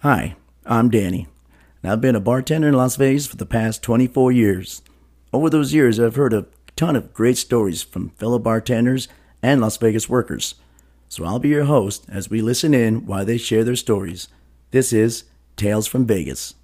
Hi, I'm Danny, and I've been a bartender in Las Vegas for the past 24 years. Over those years, I've heard a ton of great stories from fellow bartenders and Las Vegas workers. So I'll be your host as we listen in while they share their stories. This is Tales from Vegas.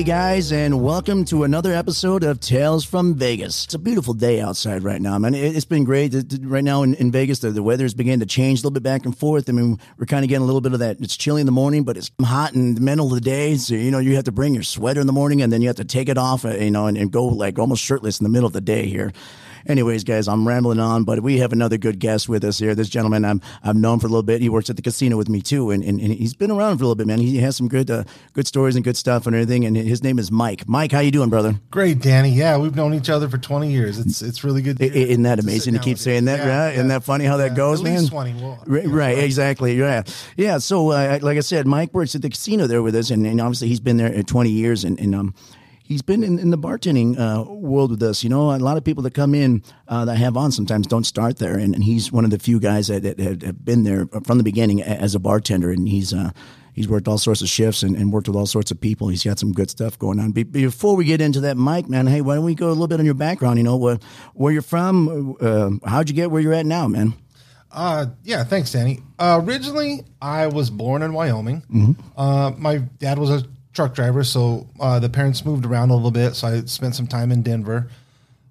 Hey guys, and welcome to another episode of Tales from Vegas. It's a beautiful day outside right now, man. It- It's been great. Right now in, in Vegas, the, the weather's beginning to change a little bit back and forth. I mean, we're kind of getting a little bit of that. It's chilly in the morning, but it's hot in the middle of the day. So, you know, you have to bring your sweater in the morning and then you have to take it off, uh, you know, and, and go like almost shirtless in the middle of the day here. Anyways, guys, I'm rambling on, but we have another good guest with us here. This gentleman I'm I've known for a little bit. He works at the casino with me too, and, and, and he's been around for a little bit, man. He has some good uh, good stories and good stuff and everything. And his name is Mike. Mike, how you doing, brother? Great, Danny. Yeah, we've known each other for 20 years. It's it's really good. To Isn't that amazing to keep saying that, Yeah, right? Isn't that funny how that Yeah, goes, At man? least 20. Well, Right, right, exactly. Yeah, yeah. So, uh, like I said, Mike works at the casino there with us, and, and obviously he's been there uh, twenty years, and, and um, he's been in, in the bartending uh, world with us. You know, a lot of people that come in uh, that have on sometimes don't start there, and, and he's one of the few guys that, that have have been there from the beginning as a bartender, and he's. Uh, He's worked all sorts of shifts and, and worked with all sorts of people. He's got some good stuff going on. Be, before we get into that, Mike, man, hey, why don't we go a little bit on your background? You know, where, where you're from, uh, how'd you get where you're at now, man? Uh, yeah, thanks, Danny. Uh, originally, I was born in Wyoming. Mm-hmm. Uh, my dad was a truck driver, so uh, the parents moved around a little bit. So I spent some time in Denver.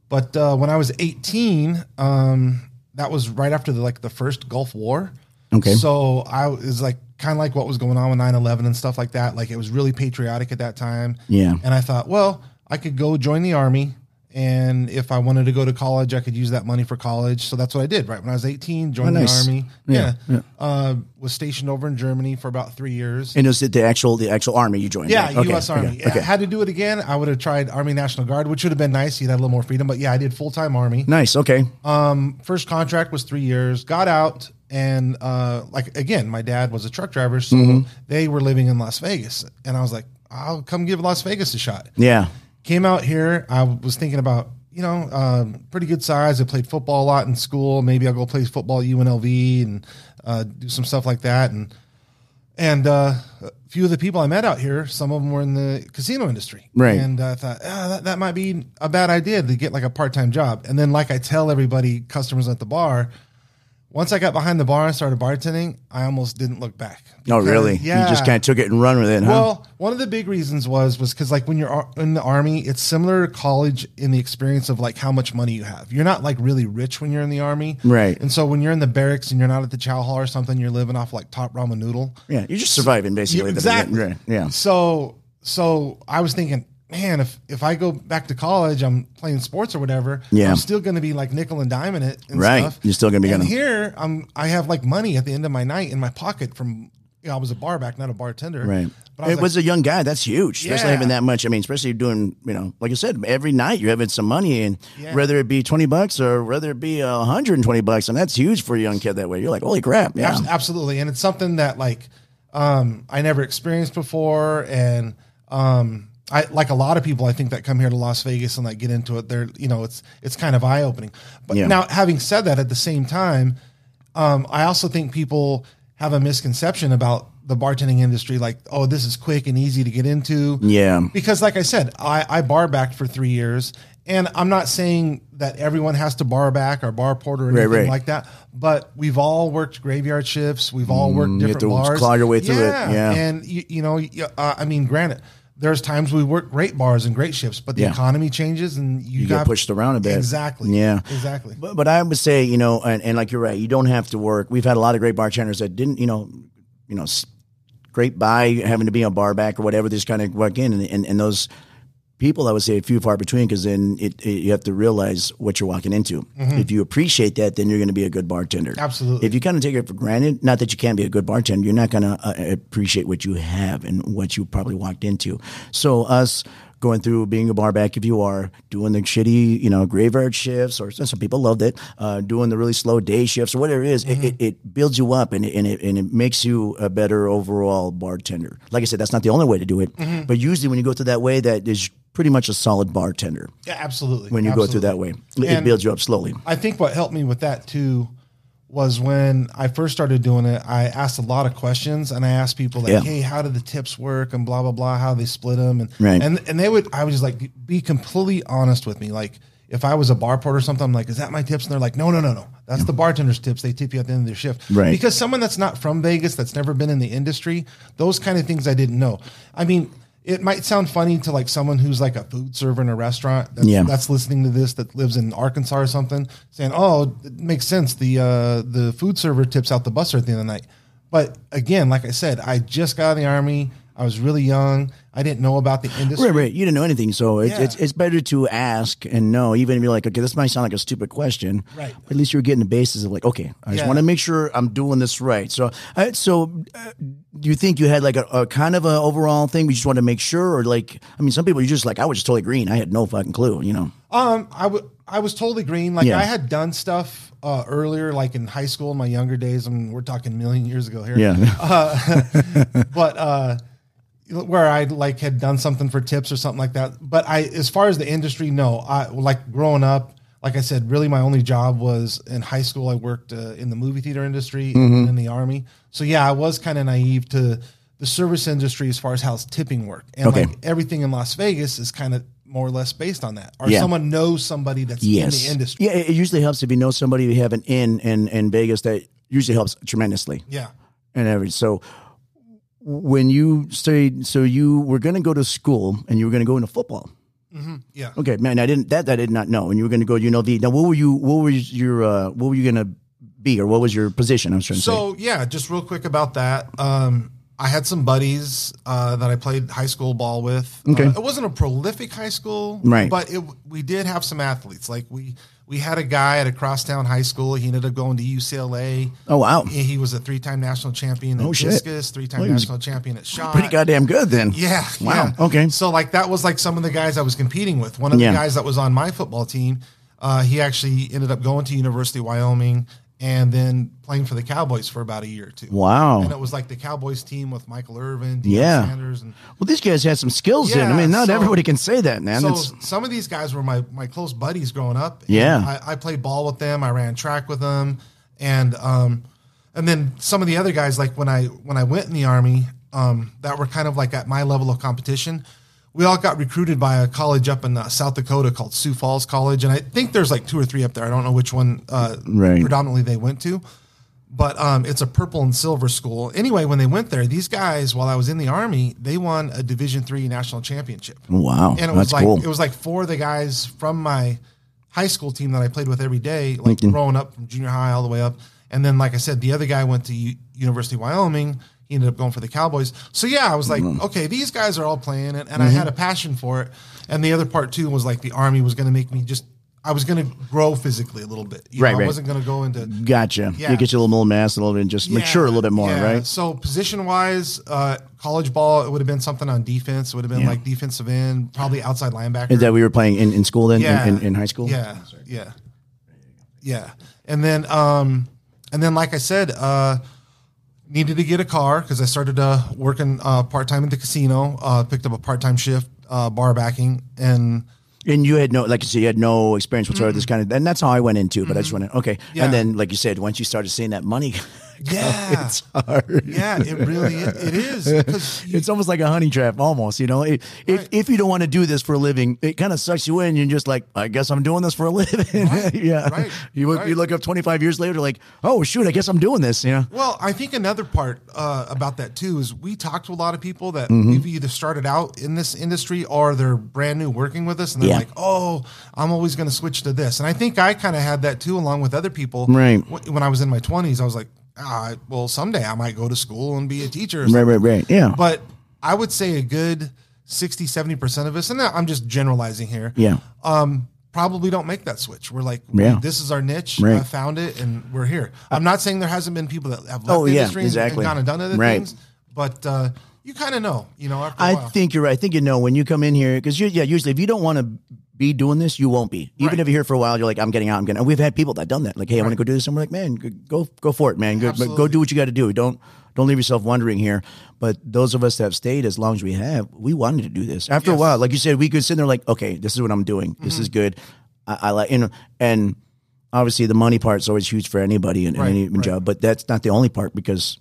But uh, when I was 18, um, that was right after the like the first Gulf War. Okay. So I was like kind of like what was going on with 9-11 and stuff like that. Like it was really patriotic at that time. Yeah. And I thought, well, I could go join the army. And if I wanted to go to college, I could use that money for college. So that's what I did. Right when I was eighteen, joined Oh, nice. the army. Yeah, Yeah, Uh, was stationed over in Germany for about three years. And it the actual the actual army you joined? yeah, right? Okay, U.S. Army. Okay. okay. Had to do it again. I would have tried Army National Guard, which would have been nice. You'd had a little more freedom. But yeah, I did full time Army. Nice. Okay. Um, First contract was three years. Got out, and uh, like again, my dad was a truck driver, so Mm-hmm. they were living in Las Vegas, and I was like, I'll come give Las Vegas a shot. Yeah. Came out here. I was thinking about, you know, um, pretty good size. I played football a lot in school. Maybe I'll go play football at UNLV and uh, do some stuff like that. And and uh, a few of the people I met out here, some of them were in the casino industry. Right. And I thought, ah, that, that might be a bad idea to get like a part time job. And then, like I tell everybody, customers at the bar, once I got behind the bar and started bartending, I almost didn't look back. Oh, really? Yeah. You just kind of took it and run with it, huh? Well, one of the big reasons was was because like when you're in the army, it's similar to college in the experience of like how much money you have. You're not like really rich when you're in the army, Right. And so when you're in the barracks and you're not at the chow hall or something, you're living off like top ramen noodle. yeah, you're just surviving basically. Yeah, at the beginning. exactly. Right. Yeah. So so I was thinking, man, if if I go back to college, I'm playing sports or whatever. Yeah. I'm still going to be like nickel and diming it. And Right. Stuff. You're still gonna be And gonna- here, I'm I have like money at the end of my night in my pocket from. You know, I was a bar back, not a bartender. Right. But I it was was a young guy. That's huge, especially Yeah. having that much. I mean, especially doing, you know, like I said, every night you're having some money, and Yeah. whether it be twenty bucks or whether it be uh, 120 bucks, and that's huge for a young kid that way. You're like, holy crap, yeah, Absolutely, and it's something that like um, I never experienced before, and um, I like a lot of people I think that come here to Las Vegas and like get into it. They're you know it's it's kind of eye opening. But Yeah. now, having said that, at the same time, um, I also think people have a misconception about the bartending industry, like oh, this is quick and easy to get into. Yeah. because like I said, I, I bar backed for three years. And I'm not saying that everyone has to bar back or bar porter or anything right. like that, but we've all worked graveyard shifts. We've all worked Mm, you have different to bars. claw your way through it, yeah. And you, you know, uh, I mean, granted, there's times we work great bars and great shifts, but the Yeah. economy changes and you, You got get pushed around a bit. Exactly. Yeah. Exactly. But, but I would say, you know, and, and like you're right, you don't have to work. We've had a lot of great bartenders that didn't, you know, you know, great by having to be a bar back or whatever. They just kind of work in, and, and, and those people, I would say, a few far between because then it, it, you have to realize what you're walking into. If you appreciate that, then you're going to be a good bartender. Mm-hmm. Absolutely. If you kind of take it for granted, not that you can't be a good bartender, you're not going to uh, appreciate what you have and what you probably walked into. So us going through being a barback if you are doing the shitty, you know, graveyard shifts, or some people loved it, uh, doing the really slow day shifts or whatever it is, Mm-hmm. it, it, it builds you up and it, and it and it makes you a better overall bartender. Like I said, that's not the only way to do it, Mm-hmm. but usually when you go through that way, that is pretty much a solid bartender. Yeah, absolutely. When you go through that way, it, And- builds you up slowly. I think what helped me with that too was when I first started doing it, I asked a lot of questions and I asked people like, Yeah. "Hey, how do the tips work?" and blah blah blah, how they split them, and Right. and and they would. I was just like, be completely honest with me. Like, if I was a bar porter or something, I'm like, "Is that my tips?" And they're like, "No, no, no, no. That's the bartender's tips. They tip you at the end of their shift." Right. Because someone that's not from Vegas, that's never been in the industry, those kind of things I didn't know. I mean. It might sound funny to like someone who's like a food server in a restaurant that's, Yeah. that's listening to this that lives in Arkansas or something, saying, "Oh, it makes sense. The uh, the food server tips out the busser at the end of the night." But again, like I said, I just got out of the army. I was really young. I didn't know about the industry. Right, right. You didn't know anything, so it's, Yeah. it's it's better to ask and know, even if you're like, okay, this might sound like a stupid question, Right. But at least you're getting the basis of like, okay, I just Yeah. want to make sure I'm doing this right. So, uh, so uh, do you think you had like a, a kind of a overall thing? We just want to make sure, or like, I mean, some people you're just like, I was just totally green. I had no fucking clue, you know? Um, I would. I was totally green. Like Yeah. I had done stuff uh, earlier, like in high school in my younger days. I mean, we're talking a million years ago here. Yeah, but uh where I like had done something for tips or something like that. But I, as far as the industry, no. I like growing up. Like I said, really, my only job was in high school. I worked uh, in the movie theater industry and in the army. So yeah, I was kind of naive to the service industry as far as how tipping work. And Okay. like everything in Las Vegas is kind of more or less based on that. Or Yeah. someone knows somebody that's in the industry. Yeah, it usually helps if you know somebody you have an in in in Vegas. That usually helps tremendously. Yeah. and everything. So when you stayed, so you were going to go to school and you were going to go into football. Yeah. Okay, man, I didn't that I did not know. And you were going to go to UNLV. Now, what were you? What was your? Uh, what were you going to be, or what was your position? I was trying to say. So yeah, just real quick about that. Um, I had some buddies uh, that I played high school ball with. Okay. Uh, it wasn't a prolific high school, Right. But it, we did have some athletes. Like we we had a guy at a crosstown high school. He ended up going to UCLA. Oh wow, He he was a three-time national champion at Oh, discus, three-time Well, national champion at shot. pretty goddamn good then. Yeah. Wow. yeah. Okay. So like that was like some of the guys I was competing with. One of Yeah. the guys that was on my football team, uh, he actually ended up going to University of Wyoming and then playing for the Cowboys for about a year or two. Wow. And it was like the Cowboys team with Michael Irvin, Deion Yeah. Sanders, and Well, these guys had some skills in. I mean, not so- everybody can say that, man. so It's- some of these guys were my my close buddies growing up. Yeah. I, I played ball with them. I ran track with them, and um, and then some of the other guys, like when I when I went in the army, um, that were kind of like at my level of competition. We all got recruited by a college up in uh, South Dakota called Sioux Falls College, and I think there's like two or three up there. I don't know which one uh, Right. predominantly they went to, but um, it's a purple and silver school. Anyway, when they went there, these guys, while I was in the army, they won a Division three national championship wow, and it was like cool. it was like four of the guys from my high school team that I played with every day, like growing up from junior high all the way up. And then, like I said, the other guy went to U- University of Wyoming. He ended up going for the Cowboys. So yeah, I was like, Mm-hmm. okay, these guys are all playing it, and I had a passion for it. And the other part too was like the army was going to make me just. I was going to grow physically a little bit. You Right, know, right. I wasn't going to go into Gotcha. Yeah. You get your little more mass a little bit and just mature a little bit more, yeah. right? So position wise, uh, college ball, it would have been something on defense. It would have been Yeah. like defensive end, probably outside linebacker. Is that we were playing in, in school then, yeah. in, in, in high school? Yeah, yeah, yeah. And then, um, and then, like I said, uh, needed to get a car because I started uh, working uh, part time in the casino. Uh, picked up a part time shift, uh, bar backing, and And you had no, like you said, you had no experience whatsoever. This kind of, and that's how I went into. But I just went, okay. Mm-hmm. Yeah. And then, like you said, once you started seeing that money, yeah, it's hard. yeah, it really is. it is because It's almost like a honey trap, almost. You know, if if, Right. if you don't want to do this for a living, it kind of sucks you in. You're just like, I guess I'm doing this for a living. Right, yeah. right, You look, right. you look up 25 years later, like, oh shoot, I guess I'm doing this. You know. Well, I think another part uh, about that too is we talked to a lot of people that Mm-hmm. we've either started out in this industry or they're brand new working with us, and they're Yeah. like, "Oh, I'm always going to switch to this." And I think I kind of had that too, along with other people. Right. When I was in my 20s, I was like, ah, "Well, someday I might go to school and be a teacher." Right, right, right. Yeah. But I would say a good 60, 70 percent of us, and I'm just generalizing here. yeah. Um, probably don't make that switch. We're like, Yeah. this is our niche. Right. I found it, and we're here. I'm not saying there hasn't been people that have left Oh, the yeah, industry and- exactly. and gone and done other Right. things, but uh, you kind of know, you know. I think you're right. I think you know when you come in here because yeah, usually if you don't want to be doing this, you won't be. Even Right. if you're here for a while, you're like, I'm getting out. I'm getting. And we've had people that done that. Like, hey, I want to go do this, and we're like, man, go go for it, man. Go, go do what you got to do. Don't don't leave yourself wondering here. But those of us that have stayed as long as we have, we wanted to do this. After a Yes. Mm-hmm. while, like you said, we could sit there like, okay, this is what I'm doing. This is good. I, I like you know, and obviously the money part is always huge for anybody in, in Right, any right. job. But that's not the only part because.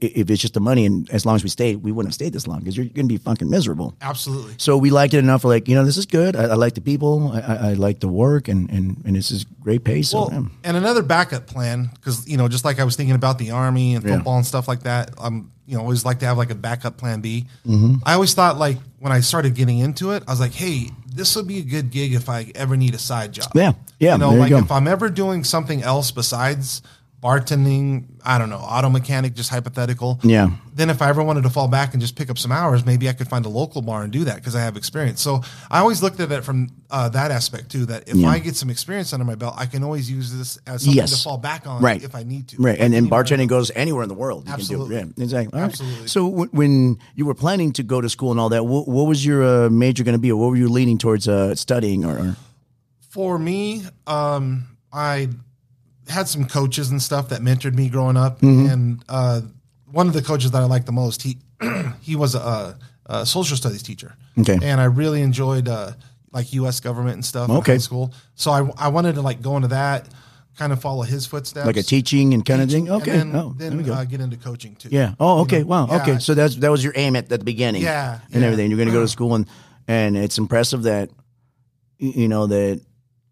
If it's just the money, and as long as we stayed, we wouldn't have stayed this long because you're going to be fucking miserable. absolutely. So we liked it enough. Like, you know, this is good. I, I like the people. I, I, like the work, and, and, and this is great pay. So Well, yeah. and another backup plan because you know, just like I was thinking about the army and Yeah. football and stuff like that. I'm you know always like to have like a backup plan B. Mm-hmm. I always thought like when I started getting into it, I was like, hey, this would be a good gig if I ever need a side job. Yeah. Yeah, You know, you like go. if I'm ever doing something else besides bartending, I don't know, auto mechanic, just hypothetical. Yeah. Then if I ever wanted to fall back and just pick up some hours, maybe I could find a local bar and do that because I have experience. So I always looked at it from uh, that aspect too. That if Yeah. I get some experience under my belt, I can always use this as something Yes. to fall back on Right. if I need to. Right, and, and bartending goes anywhere in the world. You Absolutely. can do it. Yeah, exactly. Right. Absolutely. So w- when you were planning to go to school and all that, what, what was your uh, major going to be, or what were you leaning towards uh, studying? Or, or For me, um, I had some coaches and stuff that mentored me growing up, Mm-hmm. and uh, one of the coaches that I liked the most, he he was a, a social studies teacher. Okay. and I really enjoyed uh, like U.S. government and stuff Okay. school. So I I wanted to like go into that, kind of follow his footsteps, like a teaching and kind of thing? and Okay. then, oh, we then go. uh, get into coaching too. Yeah. Oh, okay. know, wow. yeah. Okay. So that's that was your aim at the beginning. Yeah, And yeah. everything. You're going to go to school and and it's impressive that you know that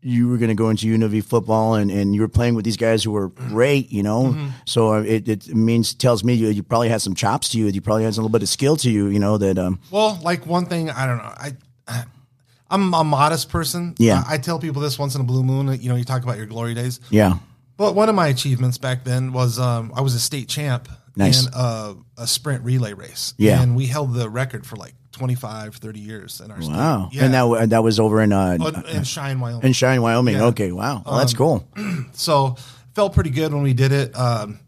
you were going to go into UNLV football and, and you were playing with these guys who were great, you know. Mm-hmm. So uh, it, it means tells me you, you probably had some chops to you. You probably had a little bit of skill to you, you know that um Well, like one thing, I don't know. I I'm a modest person. Yeah. I, I tell people this once in a blue moon. You know, you talk about your glory days. yeah. But one of my achievements back then was um, I was a state champ Nice. in a, a sprint relay race. Yeah. and we held the record for like 25, 30 years in our state. Wow. Yeah, And that wa- that was over in uh Uh, in Cheyenne, Wyoming. in Cheyenne, Wyoming. Yeah. Okay. Wow. Well, that's Um, cool. so felt pretty good when we did it. Um,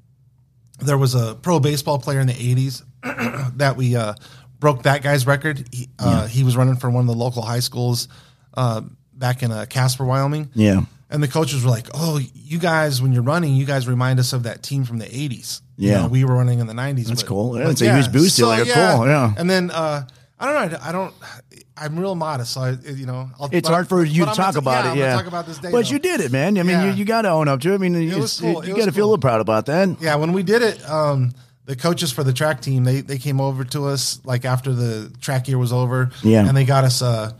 there was a pro baseball player in the '80s that we uh, broke that guy's record. He, uh, he was running for one of the local high schools uh, back in uh, Casper, Wyoming. Yeah. And the coaches were like, "Oh, you guys, when you're running, you guys remind us of that team from the '80s. You Yeah. know, we were running in the '90s. That's but- cool. Yeah, it's a huge boost it, like, cool, yeah. And then uh, I don't know. I, don't. I'm real modest, so I, you know, I'll, It's hard for you to I'm talk gonna- about yeah, it. Yeah, talk about this day. but though. you did it, man. I mean, Yeah. you, you got to own up to it. I mean, was cool. you It got to was feel a little proud about that. Yeah, when we did it, um, the coaches for the track team they they came over to us like after the track year was over. Yeah. and they got us uh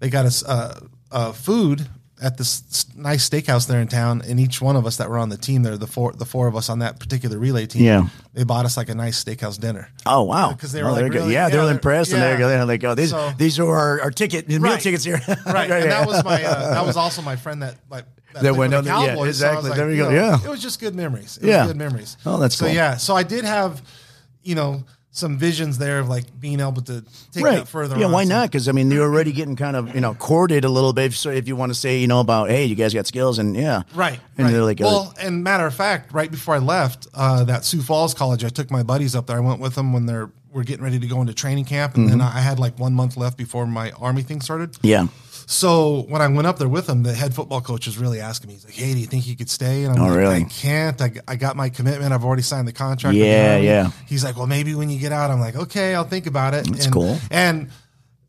they got us uh, uh food at this nice steakhouse there in town. And each one of us that were on the team there, the four the four of us on that particular relay team, Yeah. they bought us like a nice steakhouse dinner. Oh wow! Because they were Oh, like really- yeah, yeah, they're impressed, and yeah. they're, they're like, oh, these So- these are our, our ticket meal Right. tickets here. Right, Yeah, and yeah. that was my uh, that was also my friend that like. That, That went the on the- yeah, Cowboys, so I was exactly. There we you go, know, yeah. it was just good memories. It Yeah. was good memories. Oh, that's good. so cool. yeah. So I did have, you know, some visions there of like being able to take right. that further. yeah, why So- not? Because I mean, you're already getting kind of you know courted a little bit. So if you want to say you know about hey, you guys got skills, and yeah, Right. and right. they're like, uh, well, and matter of fact, right before I left uh, that Sioux Falls College, I took my buddies up there. I went with them when they're we're getting ready to go into training camp, and then Mm-hmm. I had like one month left before my army thing started. yeah, So when I went up there with him, the head football coach was really asking me, he's like, "Hey, do you think you could stay?" And I'm Oh, like, really? "I can't. I, I got my commitment. I've already signed the contract." Yeah, yeah. He's like, "Well, maybe when you get out." I'm like, "Okay, I'll think about it." That's and, cool. And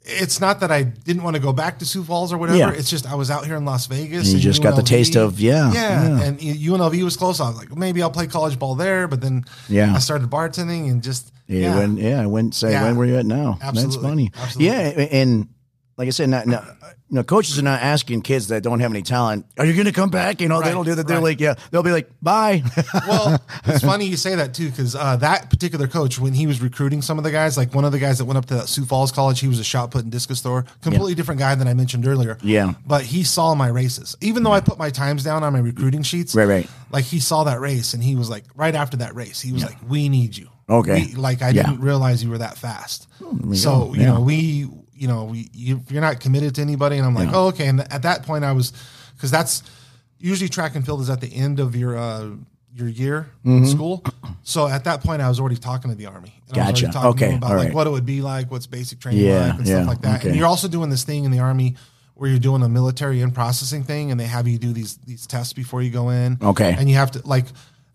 it's not that I didn't want to go back to Sioux Falls or whatever. Yeah. It's just I was out here in Las Vegas. You and just got the taste of- yeah, yeah, yeah. And UNLV was close. I was like, maybe I'll play college ball there. But then Yeah. I started bartending and just yeah, yeah, When, yeah. I went say Yeah. when were you at now? Absolutely. That's funny. Absolutely. Yeah, and like I said, you know, coaches are not asking kids that don't have any talent, "Are you going to come back?" You know, they Right, don't do that. They're right. like, "Yeah," they'll be like, "Bye." well, it's funny you say that too, because uh, that particular coach, when he was recruiting some of the guys, like one of the guys that went up to Sioux Falls College, he was a shot put and discus thrower, completely different guy than I mentioned earlier. Yeah. but he saw my races, even though I put my times down on my recruiting sheets. Right, right. Like he saw that race, and he was like, right after that race, he was like, "We need you." Okay. We- like I Yeah. didn't realize you were that fast. we so go. you Yeah. know, we, you know, we, you, you're not committed to anybody, and I'm like, Yeah. oh, okay. And at that point, I was, because that's usually track and field is at the end of your uh, your year in school. So at that point, I was already talking to the army. And I was Mm-hmm. Gotcha. already talking to Okay. them about All like what it would be like, what's basic training Yeah, like, and yeah, stuff like that. okay. And you're also doing this thing in the army where you're doing a military in processing thing, and they have you do these these tests before you go in. Okay. And you have to like.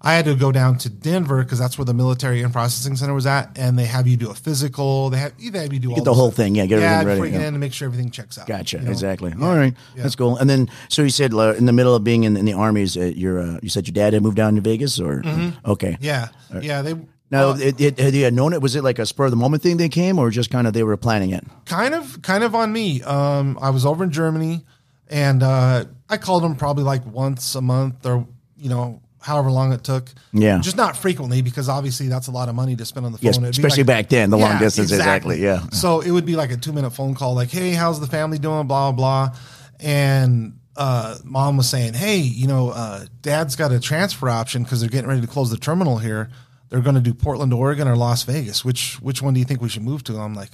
I had to go down to Denver because that's where the military and processing center was at, and they have you do a physical. They have either have you do all Get the whole stuff. thing, yeah, get everything yeah, ready, you get yeah. in to make sure everything checks out. Gotcha. you know? Exactly. Yeah. All right. Yeah. That's cool. And then, so you said uh, in the middle of being in, in the armies, uh, you're, uh, you said your dad had moved down to Vegas, or okay. Mm-hmm. Yeah, yeah. They Now, uh, it, it, had you had known it? Was it like a spur of the moment thing they came, or just kind of they were planning it? kind of kind of on me. Um, I was over in Germany, and uh, I called them probably like once a month, or you know, however long it took. Yeah. just not frequently because obviously that's a lot of money to spend on the phone. Yes, especially back then, the long distance, exactly, yeah. So it would be like a two minute phone call, like, "Hey, how's the family doing?" Blah blah, blah. and uh, mom was saying, "Hey, you know, uh, dad's got a transfer option because they're getting ready to close the terminal here. They're going to do Portland, Oregon, or Las Vegas. Which which one do you think we should move to?" I'm like.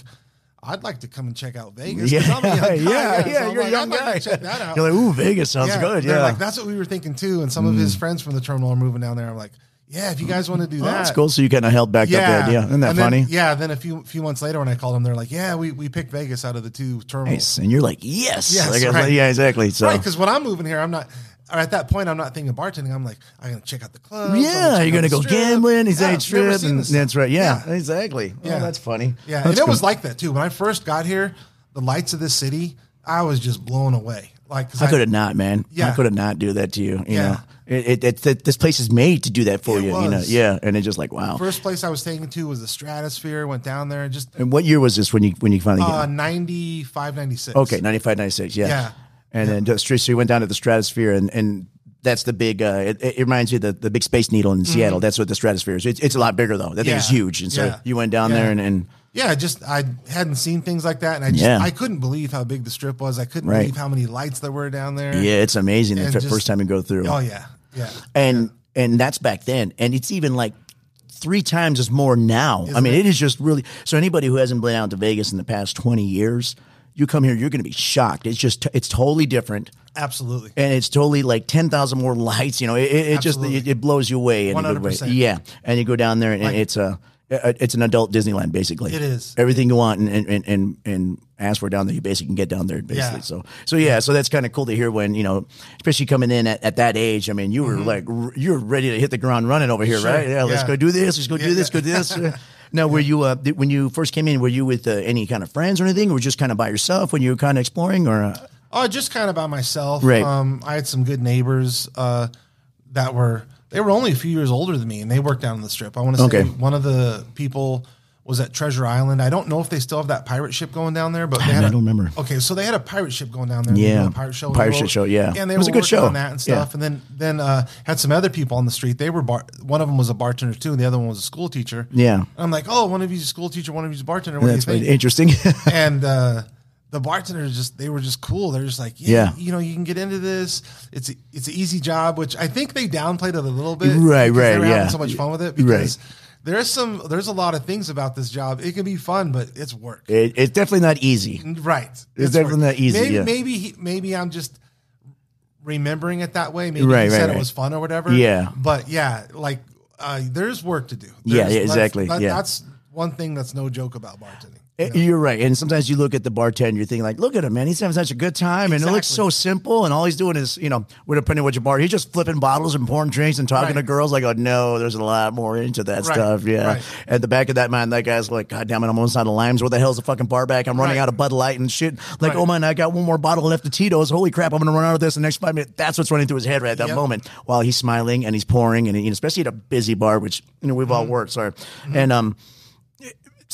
I'd like to come and check out Vegas. Yeah, I'm a young guy, yeah, yeah. so you're a young I'd like guy. to check that out. You're like, ooh, Vegas sounds yeah, good. Yeah, Mm. like that's what we were thinking too. And some of his friends from the terminal are moving down there. I'm like, yeah, if you guys want to do Oh, that, that's cool. So you kind of held back up that. idea. isn't that And then- funny? yeah. Then a few few months later, when I called them, they're like, yeah, we, we picked Vegas out of the two terminals. Nice. And you're like, yes. Yes, Like, right. like, yeah, exactly. So Right, because when I'm moving here, I'm not. Or at that point, I'm not thinking of bartending. I'm like, I'm gonna check out the club. Yeah, you're gonna go strip. gambling. He's Yeah, yeah, trip, and that's right. Yeah, exactly. Yeah. Oh, that's funny. Yeah, That's and it was like that too. When I first got here, the lights of this city, I was just blown away. Like 'cause I could have not, man. Yeah. I could have not do that to you. You Yeah. know, it, it, it, it- this place is made to do that for you. You know, yeah. And it's just like, wow. First place I was taken to was the Stratosphere. Went down there and just and what year was this when you when you finally? uh, got 95, 96. okay, 95, 96, Yeah. Yeah. And then so you went down to the stratosphere, and and that's the big. Uh, it, it reminds you of the the big space needle in Seattle. That's what the stratosphere is. It's, it's a lot bigger though. That thing is. Huge. And so Yeah. you went down Yeah. there and. and Yeah, just I hadn't seen things like that, and I just Yeah. I couldn't believe how big the strip was. I couldn't Right. believe how many lights there were down there. yeah, it's amazing the And fir- just- first time you go through. Oh yeah. Yeah. and and that's back then and it's even like three times as more now i mean it? it is just really so anybody who hasn't been out to vegas in the past 20 years you come here you're going to be shocked it's just it's totally different Absolutely. and it's totally like 10,000 more lights you know it, it, just it, it blows you away in a good way 100%. yeah and you go down there and Like- it's a it's an adult Disneyland, basically. It is. everything you want and and, and and ask for down there. You basically can get down there, basically. Yeah. So so yeah, so that's kind of cool to hear when you know, especially coming in at, at that age. I mean, you were like you're ready to hit the ground running over here, Mm-hmm. Sure. right? Yeah, let's go do this. Let's go Yeah, do this. yeah. Go do this. now, were you uh, when you first came in? Were you with uh, any kind of friends or anything, or just kind of by yourself when you were kind of exploring? Or uh, Oh, just kind of by myself. Right. Um, I had some good neighbors uh, that were they were only a few years older than me, and they worked down on the strip. I want to say Okay. one of the people was at Treasure Island. I don't know if they still have that pirate ship going down there, but they I had a- don't remember. Okay, so they had a pirate ship going down there. Yeah. Pirate show. Pirate ship show, yeah. and they It was were a good working show. on that and Yeah. stuff. And then then uh, had some other people on the street. They were bar- one of them was a bartender too, and the other one was a school teacher. Yeah. I'm like, oh, one of you's a school teacher, one of you's a bartender. What that's do you think? interesting. and uh, the bartenders just they were just cool. They're just like, yeah, Yeah. you know, you can get into this. It's a, it's an easy job, which I think they downplayed it a little bit, Right, right, yeah. so much fun with it because there's some there's a lot of things about this job. It can be fun, but it's work. it, it's definitely not easy. Right, It's definitely not easy, Maybe yeah. maybe he, maybe I'm just remembering it that way. Maybe Right, he right, said right. it was fun or whatever. Yeah. but yeah, like uh, there's work to do. Yeah, There's- yeah, that's- exactly, that- yeah. that's one thing that's no joke about bartending. Eh, You're right, and sometimes you look at the bartender, you think like, "Look at him, man! He's having such a good time, and it looks so simple." And all he's doing is, you know, we're depending what your bar. He's just flipping bottles and pouring drinks and talking Right. to girls. Like, oh no, there's a lot more into that Right, stuff. Yeah. right. At the back of that mind, that guy's like, "God damn it, I'm almost out of limes. Where the hell's the fucking bar back? I'm running out of Bud Light and shit. Like, oh man, I got one more bottle left of Tito's. Holy crap, I'm gonna run out of this in the next five minutes. That's what's running through his head right at that Yep. moment while he's smiling and he's pouring, and you know, especially at a busy bar, which you know we've Mm-hmm. all worked. Sorry, and um.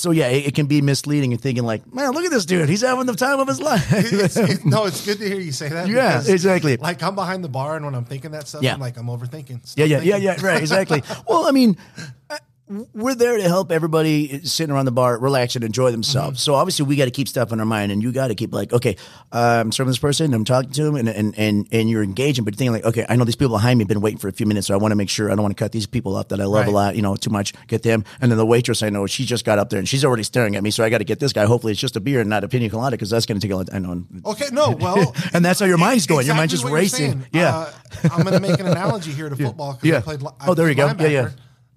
So yeah, it, it can be misleading and thinking like, man, look at this dude. He's having the time of his life. It's- it- no, it's good to hear you say that. Yeah, because, exactly. Like I'm behind the bar, and when I'm thinking that stuff, Yeah. I'm like I'm overthinking. Stop yeah, yeah, yeah, thinking. yeah. Right, exactly. well, I mean, we're there to help everybody sitting around the bar relax and enjoy themselves. Mm-hmm. So obviously we got to keep stuff in our mind, and you got to keep like, okay, uh, I'm serving this person, I'm talking to him, and and and, and you're engaging, but thinking like, okay, I know these people behind me have been waiting for a few minutes, so I want to make sure I don't want to cut these people off that I love a lot, you know, too much, get them, and then the waitress I know she just got up there and she's already staring at me, so I got to get this guy. Hopefully it's just a beer and not a pina colada because that's going to take a lot. I know. Okay, no, well, And that's how your mind's going. Your mind's just exactly racing. Yeah. Uh, I'm going to make an analogy here to football because Yeah. I played. I Oh, there you go. Yeah, yeah.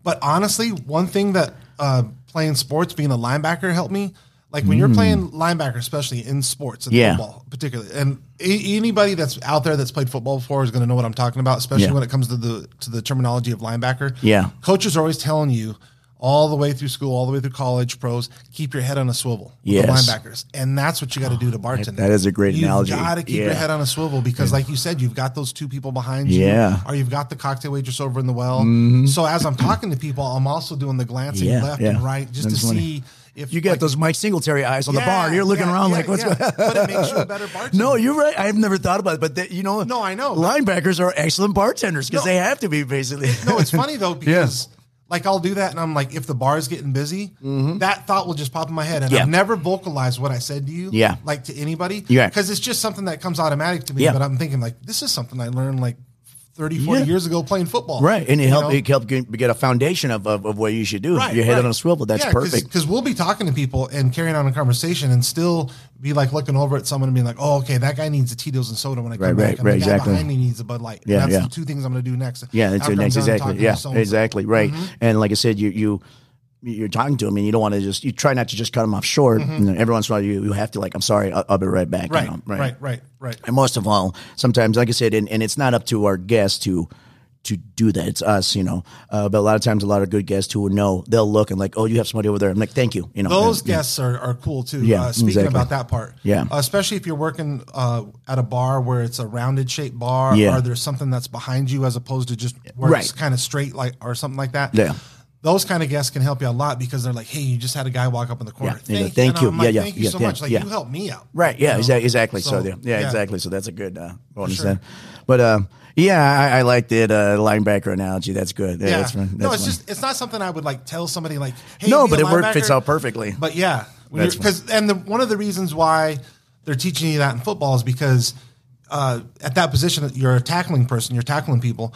But honestly, one thing that uh, playing sports, being a linebacker, helped me. Like when you're playing linebacker, especially in sports and Mm. Yeah. football, particularly, and a- anybody that's out there that's played football before is going to know what I'm talking about, especially Yeah. when it comes to the to the terminology of linebacker. Yeah. coaches are always telling you all the way through school, all the way through college, pros, keep your head on a swivel with Yes. the linebackers, and that's what you got to do to bartend. that is a great You've analogy. You got to keep Yeah. your head on a swivel because, like you said, you've got those two people behind you, Yeah. Mm-hmm. or you've got the cocktail waitress over in the well. So as I'm talking to people, I'm also doing the glancing Yeah, left yeah. and right just That's to funny. see if You got like, those Mike Singletary eyes on the bar. You're looking yeah, around yeah, like, what's yeah. going But it makes you a better bartender. No, you're right. I've never thought about it, but they, you know, No, I know. linebackers are excellent bartenders because No. they have to be basically. No, it's funny though because like I'll do that and I'm like, if the bar is getting busy, that thought will just pop in my head, and Mm-hmm. Yeah. I've never vocalized what I said to you, Yeah. like to anybody, Yeah. because it's just something that comes automatic to me. Yeah. But I'm thinking like, this is something I learned like 30, 40 Yeah. years ago playing football, right, and it helped know? it helped get, a foundation of, of, of what you should do. Right, Your head right. on a swivel. That's perfect. Because we'll be talking to people and carrying on a conversation and still be like looking over at someone and being like, oh, okay, that guy needs a Tito's and soda when I come Right, back. right, and right, the guy exactly. behind me needs a Bud Light. Yeah, and that's yeah. the two things I'm going to do next. Yeah, that's your next exactly. Yeah, exactly. Right. Mm-hmm. And like I said, you you you're talking to them and you don't want to just you try not to just cut them off short. and know, every once in a while, you, you have to like, I'm sorry, I'll, I'll be right back. you Right, know, right, right, right. And most of all, sometimes, like I said, and, and it's not up to our guests to to do that. It's us, you know. Uh, but a lot of times, a lot of good guests who know they'll look and like, oh, you have somebody over there. I'm like, thank you. You know, Those and- yeah. guests are, are cool too. Yeah, uh, speaking exactly. about that part. Yeah. Uh, especially if you're working uh, at a bar where it's a rounded shaped bar Yeah. or there's something that's behind you as opposed to just where it's Right. kind of straight like or something like that. Yeah. Those kind of guests can help you a lot because they're like, "Hey, you just had a guy walk up in the corner. Yeah, Thank, "Thank you." I'm Yeah, yeah, Thank you yeah, so yeah, much. Like yeah. you helped me out. Right. Yeah. You know? Exactly. So, So, yeah. Exactly. So that's a good uh, bonus Sure. then. But uh, yeah, I, I like that uh, linebacker analogy. That's good. Yeah. That's fun. no, it's fun. just it's not something I would like tell somebody like, "Hey, no, but it work, fits out perfectly. But yeah, That's because and the, one of the reasons why they're teaching you that in football is because uh, at that position you're a tackling person, you're tackling people.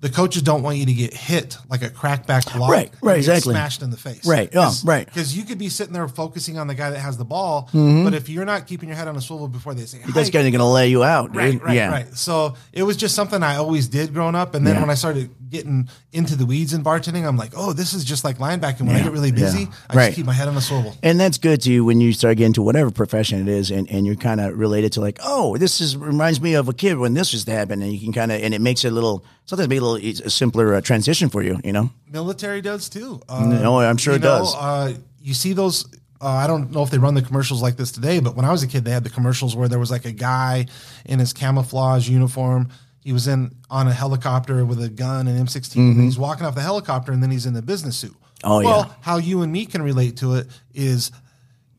The coaches don't want you to get hit like a crackback block, Right, right, exactly. smashed in the face, Right, oh, right. Because you could be sitting there focusing on the guy that has the ball, Mm-hmm. but if you're not keeping your head on a swivel before they say, That's "Hike," kind going to lay you out. Right, dude. right, yeah. right. So it was just something I always did growing up, and then Yeah. when I started getting into the weeds in bartending, I'm like, oh, this is just like linebacking. When I get really busy, yeah. I Right. just keep my head on a swivel. And that's good to you when you start getting to whatever profession it is, and, and you're kind of related to like, oh, this is reminds me of a kid when this used to happen, and you can kind of, and it makes it a little, sometimes a little e- a simpler uh, transition for you, you know? Military does too. Uh, No, I'm sure it does. Uh, you see those. Uh, I don't know if they run the commercials like this today, but when I was a kid, they had the commercials where there was like a guy in his camouflage uniform. He was in on a helicopter with a gun and M16. And he's walking off the helicopter, and then he's in the business suit. Mm-hmm. Oh, well, yeah. how you and me can relate to it is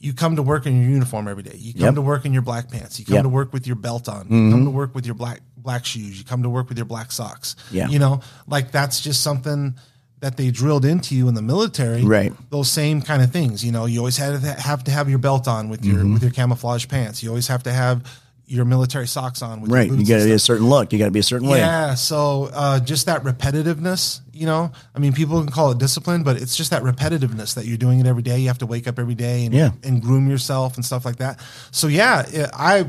you come to work in your uniform every day. You come Yep. to work in your black pants. You come Yep. Mm-hmm. to work with your belt on. You come to work with your black black shoes. You come to work with your black socks. Yeah. You know, like that's just something that they drilled into you in the military. Right. Those same kind of things. You know, you always had to have to have your belt on with your Mm-hmm. with your camouflage pants. You always have to have your military socks on with Right. your You got to be a certain look. You got to be a certain way. Yeah, so uh, just that repetitiveness, you know. I mean, people can call it discipline, but it's just that repetitiveness that you're doing it every day. You have to wake up every day and, Yeah. and groom yourself and stuff like that. So yeah, it, I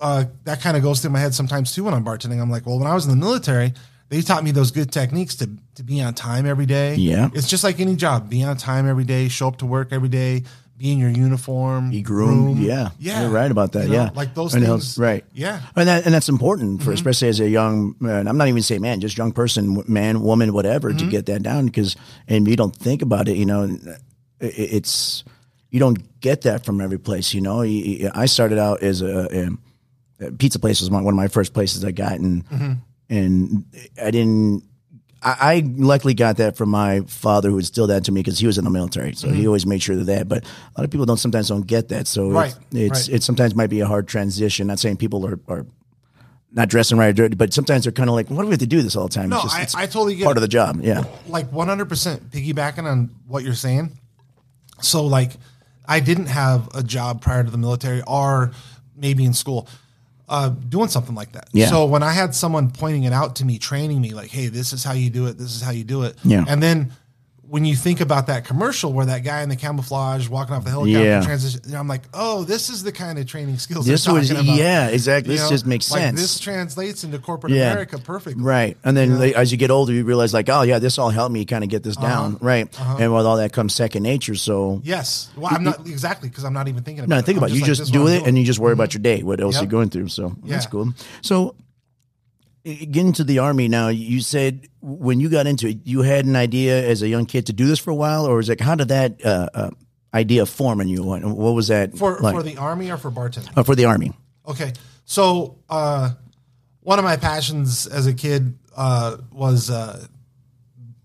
uh, that kind of goes through my head sometimes too when I'm bartending. I'm like, well, when I was in the military, they taught me those good techniques to to be on time every day. Yeah. it's just like any job: be on time every day, show up to work every day. Be in your uniform. Be groomed. Yeah. yeah. You're right about that. You know, yeah. like those And things. right. Yeah. And that, and that's important for mm-hmm. especially as a young man. I'm not even saying man, just young person, man, woman, whatever, to mm-hmm. get that down because and you don't think about it. You know, it, it's you don't get that from every place. You know, I started out as a, a pizza place was my, one of my first places I got, and mm-hmm. and I didn't. I, I luckily got that from my father, who instilled that to me because he was in the military, so he mm-hmm. always made sure of that. But a lot of people don't sometimes don't get that, so Right, it's, it's right. it sometimes might be a hard transition. Not saying people are, are not dressing right, or dirty, but sometimes they're kind of like, "What do we have to do this all the time?" No, it's just, I, it's I totally get part it. of the job. Yeah, like 100% piggybacking on what you're saying. So like I didn't have a job prior to the military or maybe in school uh, doing something like that. Yeah. So when I had someone pointing it out to me, training me like, "Hey, this is how you do it. This is how you do it." Yeah. And then when you think about that commercial where that guy in the camouflage walking off the helicopter Yeah. transition, I'm like, "Oh, this is the kind of training skills This was- about." yeah, exactly. You This just makes like, sense. This translates into corporate Yeah. America perfectly. right. And then as you get older, you realize like, "Oh yeah, this all helped me kind of get this Uh-huh. down." Right. And with all that comes second nature. So Yes. Well, I'm not exactly because I'm not even thinking about No, it. think about it. You like, just do it doing. and you just worry about your day, what else Yep. you're going through. So that's cool. So i- getting to the army now, you said when you got into it, you had an idea as a young kid to do this for a while, or is it how did that uh, uh, idea form in you? What, what was that for like? for the army or for bartending. Oh, for the army? Okay, so uh, one of my passions as a kid uh, was uh,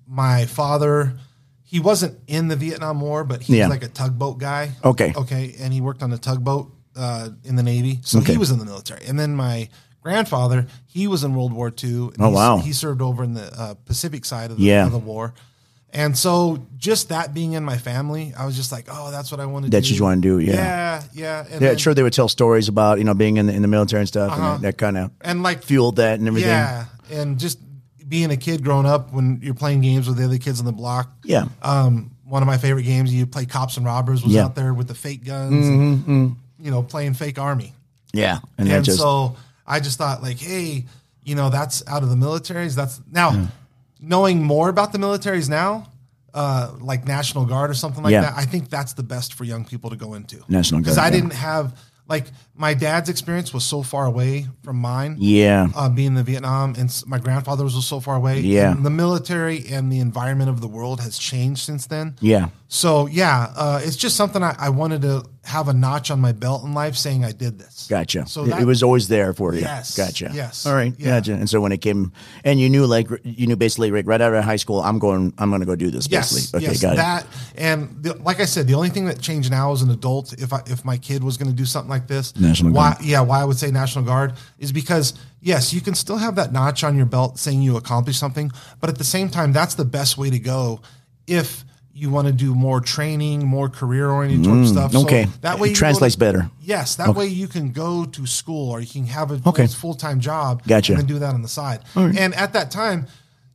my father. He wasn't in the Vietnam War, but he Yeah. was like a tugboat guy. Okay. okay, and he worked on a tugboat uh, in the Navy, so Okay. he was in the military. And then my grandfather, he was in World War II. Oh, wow. He served over in the uh, Pacific side of the, Yeah. of the war. And so, just that being in my family, I was just like, "Oh, that's what I want to do." That's what you wanna do, yeah. yeah, yeah. And Yeah, then- sure. They would tell stories about you know being in the in the military and stuff, and that, that kind of and like fueled that and everything. Yeah, and just being a kid growing up when you're playing games with the other kids on the block. Yeah. Um, one of my favorite games, you play cops and robbers, was Yeah. out there with the fake guns, and, you know, playing fake army. yeah, and, And just so I just thought, like, hey, you know, that's out of the militaries. That's now knowing more about the militaries now. Uh, like National Guard or something like Yeah. that. I think that's the best for young people to go into. National Guard. because I yeah. didn't have like my dad's experience was so far away from mine yeah, uh, being in the Vietnam, and my grandfather was so far away. Yeah. And the military and the environment of the world has changed since then. yeah. So yeah, uh, it's just something I, I wanted to have a notch on my belt in life, saying I did this. Gotcha. So It- that- it was always there for you. Yes, Gotcha. yes, All right. yeah. Gotcha. And so when it came, and you knew, like, you knew basically, like, right out of high school, I'm going, I'm going to go do this. Yes, Basically. Okay. yes, got it. that and the, like I said, the only thing that changed now as an adult, if I, if my kid was going to do something like this, National why, Guard. yeah, why I would say National Guard is because yes, you can still have that notch on your belt saying you accomplished something, but at the same time, that's the best way to go if you want to do more training, more career oriented stuff. So Mm, okay. that way It translates to- better. Yes, that way you can go to school or you can have a Okay. full time job. Gotcha. And then do that on the side. And at that time,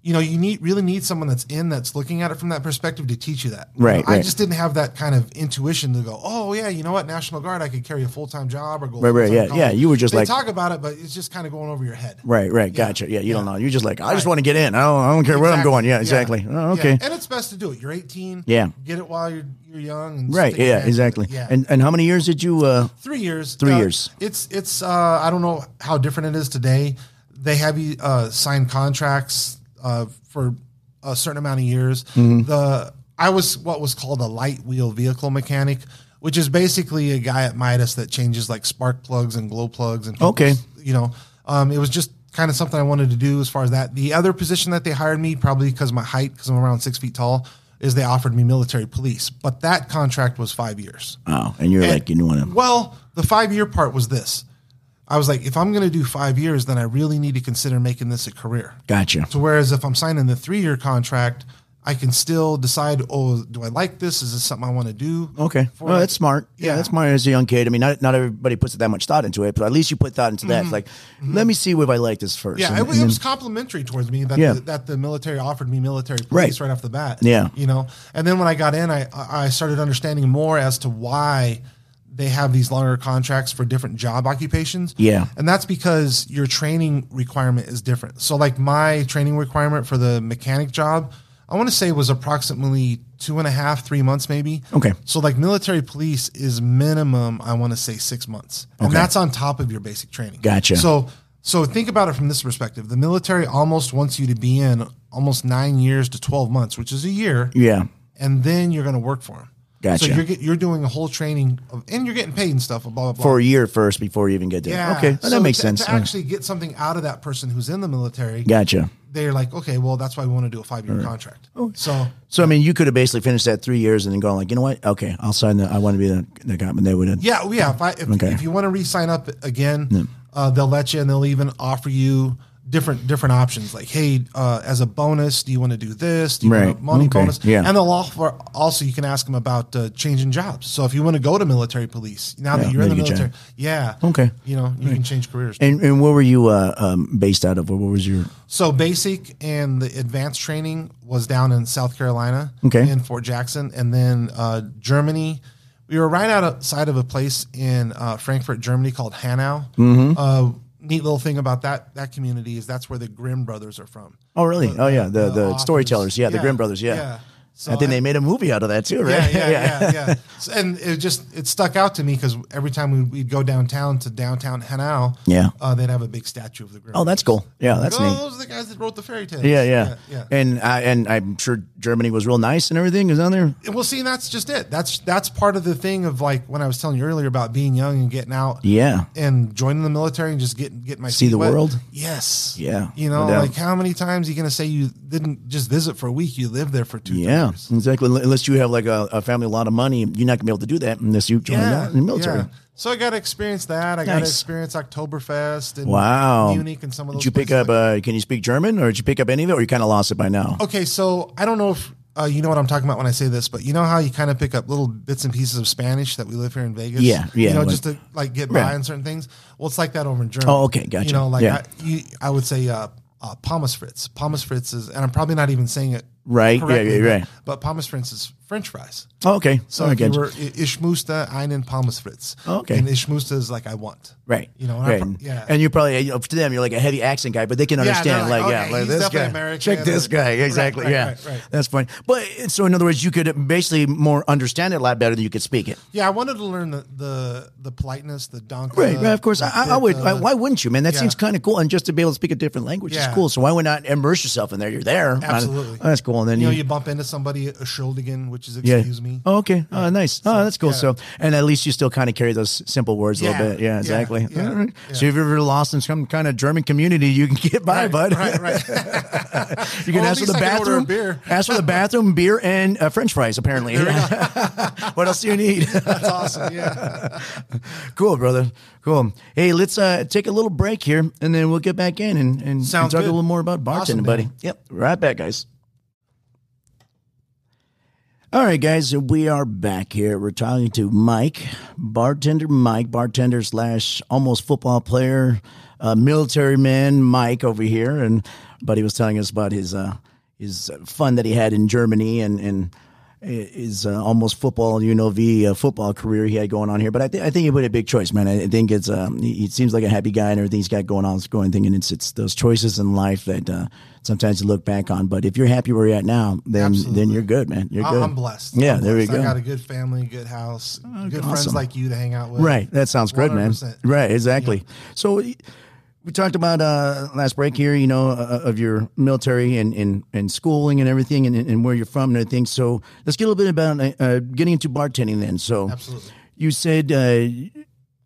you know, you need really need someone that's in that's looking at it from that perspective to teach you that. You Right, I just didn't have that kind of intuition to go, oh yeah, you know what, National Guard, I could carry a full time job or go. Right, right, yeah, college. yeah, you were just They like- talk about it, but it's just kind of going over your head. Right. Right. Gotcha. Yeah. You don't know. You're just like, I just want to get in. I don't, I don't care where I'm going. Yeah. Exactly. Oh, okay. Yeah. And it's best to do it. You're 18. Yeah. Get it while you're you're young. And Right. Yeah. Exactly. Yeah. And and how many years did you? uh Three years. Three Uh, years. It's it's. Uh, I don't know how different it is today. They have you uh, sign contracts uh, for a certain amount of years. Mm-hmm. The I was what was called a light wheel vehicle mechanic, which is basically a guy at Midas that changes like spark plugs and glow plugs and Okay. You know, um, it was just kind of something I wanted to do as far as that. The other position that they hired me, probably because of my height, because I'm around six feet tall, is they offered me military police, but that contract was five years. Oh, and you're like, you want to. Well, the five year part was this. I was like, if I'm going to do five years, then I really need to consider making this a career. Gotcha. So whereas if I'm signing the three year contract, I can still decide, oh, do I like this? Is this something I want to do? Okay. for Well, it? that's smart. Yeah. Yeah. that's smart as a young kid. I mean, not not everybody puts that much thought into it, but at least you put thought into that. It's like, let me see if I like this first. Mm-hmm. Yeah, And- it, was- it was complimentary towards me that Yeah. the, that the military offered me military Right. police right, off the bat. Yeah. you know, and then when I got in, I I started understanding more as to why they have these longer contracts for different job occupations. Yeah. and that's because your training requirement is different. So, like my training requirement for the mechanic job, I want to say was approximately two and a half, three months, maybe. Okay. So, like military police is minimum, I want to say six months, and Okay. that's on top of your basic training. Gotcha. So, so think about it from this perspective: the military almost wants you to be in almost nine years to twelve months, which is a year, yeah. and then you're going to work for them. Gotcha. So you're get, you're doing a whole training, of, and you're getting paid and stuff. Blah blah blah. For a year first before you even get there. yeah. Okay. Well, So that makes to, sense. To Yeah. actually get something out of that person who's in the military, Gotcha. they're like, okay, well, that's why we want to do a five year contract. Oh. So So I mean, you could have basically finished that three years and then gone like, you know what? Okay, I'll sign the. I want to be the the cop, and they would have. yeah, yeah. If I if, Okay. if you want to re-sign up again, uh, they'll let you, and they'll even offer you different different options. Like, hey, uh, as a bonus, do you want to do this? Do you want a money Okay. bonus? Yeah. And they'll offer also you can ask them about uh, changing jobs. So if you want to go to military police now Yeah, that you're in the they get you. military, yeah, Okay. you know you can change careers. And and where were you uh, um, based out of? What was your? So basic and the advanced training was down in South Carolina, Okay. in Fort Jackson, and then uh, Germany. We were right outside of a place in uh, Frankfurt, Germany called Hanau. Mm-hmm. Neat little thing about that that community is that's where the Grimm brothers are from. Oh, really? oh, yeah. The the, authors. storytellers. Yeah, the Grimm brothers. Yeah. yeah. So I think I- they made a movie out of that too, yeah, right? yeah, yeah, yeah. So, and it just it stuck out to me because every time we, we'd go downtown to downtown Hanau, Yeah. uh, they'd have a big statue of the Grimm. Oh, that's cool. Yeah, that's oh, neat. those are the guys that wrote the fairy tales. Yeah, yeah, yeah. yeah. And I and I'm sure Germany was real nice and everything is on there. Well, see, that's just it. That's that's part of the thing of like when I was telling you earlier about being young and getting out Yeah. and joining the military and just getting getting my See the wet. world? Yes. Yeah, You know, doubt. like how many times are you gonna say you didn't just visit for a week? You lived there for two. Yeah, exactly. Unless you have like a, a family, a lot of money, you're not gonna be able to do that unless you join the the military. yeah. So I got to experience that. I got to experience Oktoberfest and Wow. Munich and some of those. Did you pick up? like- Uh, can you speak German, or did you pick up any of it, or you kind of lost it by now? okay, so I don't know if uh, you know what I'm talking about when I say this, but you know how you kind of pick up little bits and pieces of Spanish that we live here in Vegas. Yeah, yeah, You know, like- just to like get by Right. on certain things. Well, it's like that over in Germany. Oh, okay, gotcha. You know, like Yeah. I, you, I would say uh, uh, Pommes Fritz. Pommes Fritz is, and I'm probably not even saying it Right, yeah, correctly, yeah, but- right. But Pommes Fritz is French fries. Oh, okay. So Oh, I if you were I- Ich musste einen Pommes Fritz. Oh, okay. And Ich musste is like I want. Right. You know, right. pro- yeah. And you probably you know, to them you're like a heavy accent guy, but they can understand. like, like, yeah, like he's this guy. American Check this guy. Exactly. right, yeah. right, right. That's fine. But so in other words, you could basically more understand it a lot better than you could speak it. Yeah, I wanted to learn the the, the politeness, the donk. Right, right, of course. I, I would. Uh, why wouldn't you, man? That yeah. seems kind of cool. And just to be able to speak a different language is cool. So why would not immerse yourself in there? You're there. Absolutely. Oh, that's cool. And then you know, you bump into somebody, a Schuldigen, which is yeah. excuse me. Oh, okay. Oh, nice. Oh, that's cool. yeah. So, and at least you still kind of carry those simple words a little bit. Yeah, yeah, exactly. yeah, right. yeah. So if you're ever lost in some kind of German community, you can get by, Right, bud. right, right. You can Well, ask for the I can order a bathroom. beer. Ask for the bathroom, beer, and uh, French fries. Apparently. what else do you need? That's awesome. Yeah. cool, brother. Cool. Hey, let's uh, take a little break here, and then we'll get back in and, and, and talk good. a little more about bartending, Awesome, buddy. Yep. Right back, guys. All right, guys, we are back here. We're talking to Mike, bartender Mike, bartender slash almost football player, uh, military man Mike over here, and but he was telling us about his uh, his fun that he had in Germany and and his uh, almost football UNLV uh, football career he had going on here. But I, th- I think he put a big choice, man. I think it's um, he, he seems like a happy guy and everything he's got going on is going thing, and it's it's those choices in life that uh, sometimes you look back on. But if you're happy where you're at now, then Absolutely. then you're good, man. You're good. I'm blessed. Yeah, I'm there we blessed. go. I got a good family, good house, good friends like you to hang out with. Right. That sounds good, man. 100%. Right. Exactly. So we talked about uh, last break here, you know, uh, of your military and, and, and schooling and everything and, and where you're from and everything. So let's get a little bit about uh, getting into bartending then. So Absolutely. you said uh,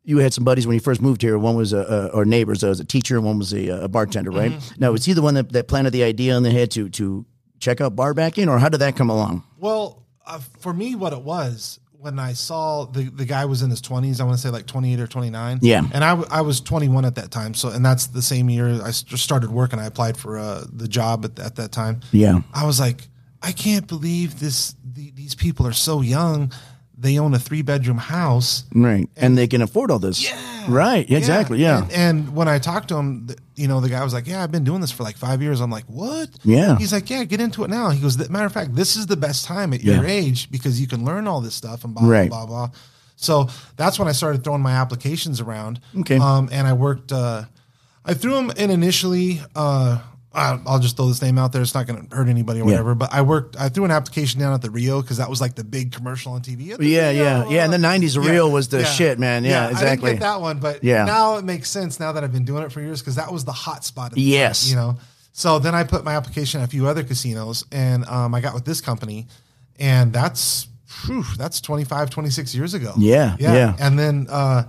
you had some buddies when you first moved here. One was a, or neighbors. One was a teacher and one was a, a bartender, right? Mm-hmm. Now, was he the one that, that planted the idea in the head to, to check out bar backing or how did that come along? Well, uh, for me, what it was when I saw the the guy was in his twenties, I want to say like twenty eight or twenty nine. Yeah. and I, w- I was twenty one at that time. So, and that's the same year I just started work and I applied for uh, the job at, at that time. Yeah. I was like, I can't believe this. The, these people are so young. They own a three bedroom house. Right. And, they can afford all this. Yeah. Right. Exactly. Yeah. And, and when I talked to him, you know, the guy was like, "Yeah, I've been doing this for like five years." I'm like, "What?" Yeah. He's like, "Yeah, get into it now." He goes, "Matter of fact, this is the best time at Yeah. your age because you can learn all this stuff and blah Right. blah blah." blah. So that's when I started throwing my applications around. Okay. Um, and I worked. Uh, I threw them in initially. Uh, I'll just throw this name out there. It's not going to hurt anybody or whatever. But I worked. I threw an application down at the Rio because that was like the big commercial on TV. At the Yeah, Rio. yeah, yeah. In the '90s, the Yeah, Rio was the yeah. shit, man. Yeah, I exactly. didn't get that one, but Yeah. now it makes sense now that I've been doing it for years because that was the hot spot. The Yes. time, you know. So then I put my application at a few other casinos, and um, I got with this company, and that's whew, that's 25, 26 years ago. Yeah, yeah. And then uh,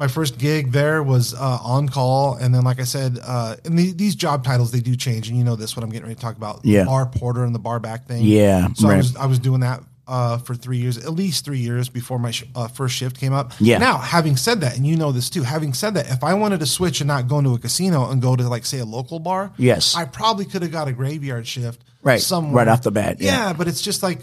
my first gig there was uh, on call, and then like I said, uh, and the, these job titles they do change, and you know this what I'm getting ready to talk about. Yeah. bar porter and the bar back thing. Yeah, So I was I was doing that uh, for three years, at least three years before my sh- uh, first shift came up. Yeah. Now, having said that, and you know this too, having said that, if I wanted to switch and not go into a casino and go to like say a local bar, Yes. I probably could have got a graveyard shift, Right. somewhere Right off the bat, yeah. yeah, but it's just like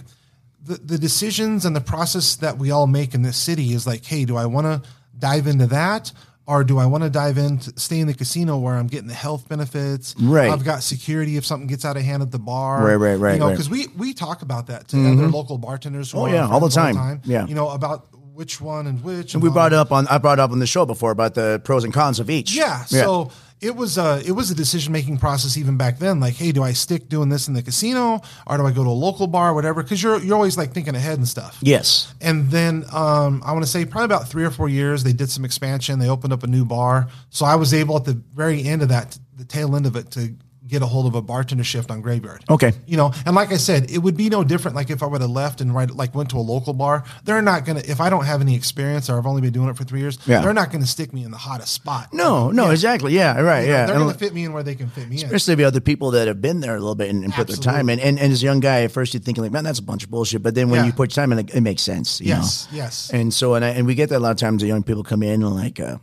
the the decisions and the process that we all make in this city is like, hey, do I want to dive into that? Or do I want to dive into stay in the casino where I'm getting the health benefits? Right. I've got security if something gets out of hand at the bar. Right, right, right, You know, right. because we we talk about that to other mm-hmm. local bartenders. Who Oh, yeah, all the friends time. Yeah. You know about which one and which. And we brought up on I brought up on the show before about the pros and cons of each. Yeah. So it was a it was a decision making process even back then. Like, hey, do I stick doing this in the casino or do I go to a local bar, whatever? Because you're you're always like thinking ahead and stuff. yes, And then um, I want to say probably about three or four years, they did some expansion. They opened up a new bar, so I was able at the very end of that, the tail end of it, to get a hold of a bartender shift on Graveyard. Okay. you know, and like I said, it would be no different. Like if I would have left and right, like went to a local bar, they're not gonna. If I don't have any experience or I've only been doing it for three years, Yeah. they're not gonna stick me in the hottest spot. no, no, exactly, yeah, right, You know, yeah. they're And gonna fit me in where they can fit me in. especially the other people that have been there a little bit and, and put their time in. And, and as a young guy, at first you're thinking like, man, that's a bunch of bullshit. But then when Yeah. you put your time in, it, it makes sense. You Yes, know? yes. And so, and I, and we get that a lot of times. The young people come in and like, uh,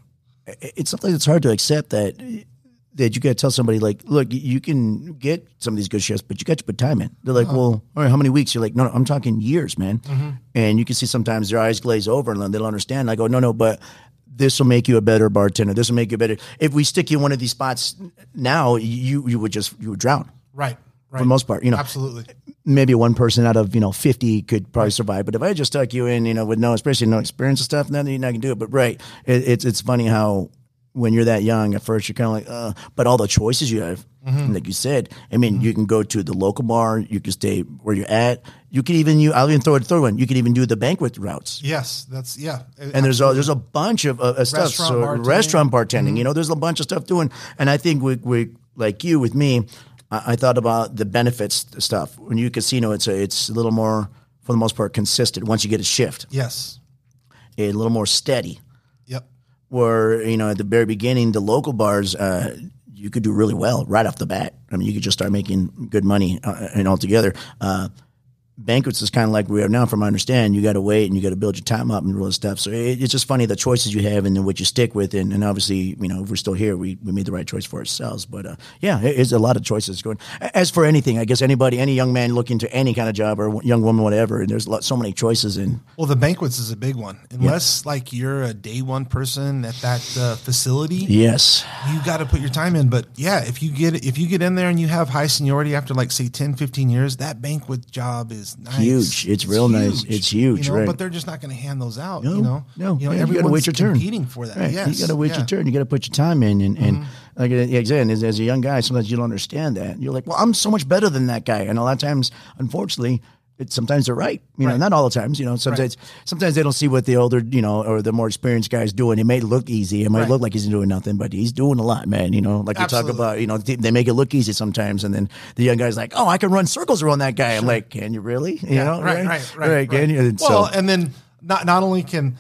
it's something that's hard to accept that that you got to tell somebody like, look, you can get some of these good shifts, but you got to put time in. They're like, uh-huh. well, all right, how many weeks? You're like, no, no, I'm talking years, man. Mm-hmm. And you can see sometimes their eyes glaze over and they don't understand. I go, no, no, but this will make you a better bartender. This will make you better. If we stick you in one of these spots now, you you would just you would drown right, right. for the most part. You know, Absolutely. maybe one person out of you know fifty could probably survive. But if I just stuck you in, you know, with no, especially no experience and stuff, then you're not gonna do it. But right, it, it's it's funny how when you're that young, at first you're kind of like, uh, but all the choices you have, like you said, I mean, you can go to the local bar, you can stay where you're at, you can even you. I'll even throw it a third one. You can even do the banquet routes. Yes, that's yeah. And there's a there's a bunch of uh, stuff. Restaurant So bartending. restaurant bartending, you know, there's a bunch of stuff doing. And I think we, we like you with me, I, I thought about the benefits stuff. When you casino, it's a, it's a little more for the most part consistent. Once you get a shift, yes. a little more steady. Where you know at the very beginning, the local bars. Uh, you could do really well right off the bat. I mean, you could just start making good money uh, and altogether. Uh, banquets is kind of like we are now, from my understanding. You got to wait and you got to build your time up and all this stuff. So it, it's just funny the choices you have and then what you stick with. And, and obviously, you know, if we're still here, we, we made the right choice for ourselves. But uh, yeah, it, it's a lot of choices going. As for anything, I guess anybody, any young man looking to any kind of job or young woman, whatever, and there's lot, so many choices. And Well, the banquets is a big one. Unless like you're a day one person at that uh, facility, yes, you got to put your time in. But yeah, if you get if you get in there and you have high seniority after like say 10, 15 years, that banquet job is nice. Huge. It's real nice. It's huge, You know, right. But they're just not going to hand those out. No, you know, no, you know, yeah, you gotta wait your turn. competing for that. Right. Yes, you got to wait yeah. Mm-hmm. your turn. You got to put your time in, and and like again, as, as a young guy, sometimes you don't understand that. You're like, well, I'm so much better than that guy, and a lot of times, unfortunately. It, sometimes they're right, you know, Right. not all the times, you know. Sometimes, sometimes they don't see what the older, you know, or the more experienced guys doing. It may look easy, it might Right. look like he's doing nothing, but he's doing a lot, man. You know, like we Absolutely. talk about, you know, they they make it look easy sometimes, and then the young guy's like, "Oh, I can run circles around that guy." I'm like, "Can you really?" You Yeah, know, right, right, right, Can you? And Well, so, and then not not only can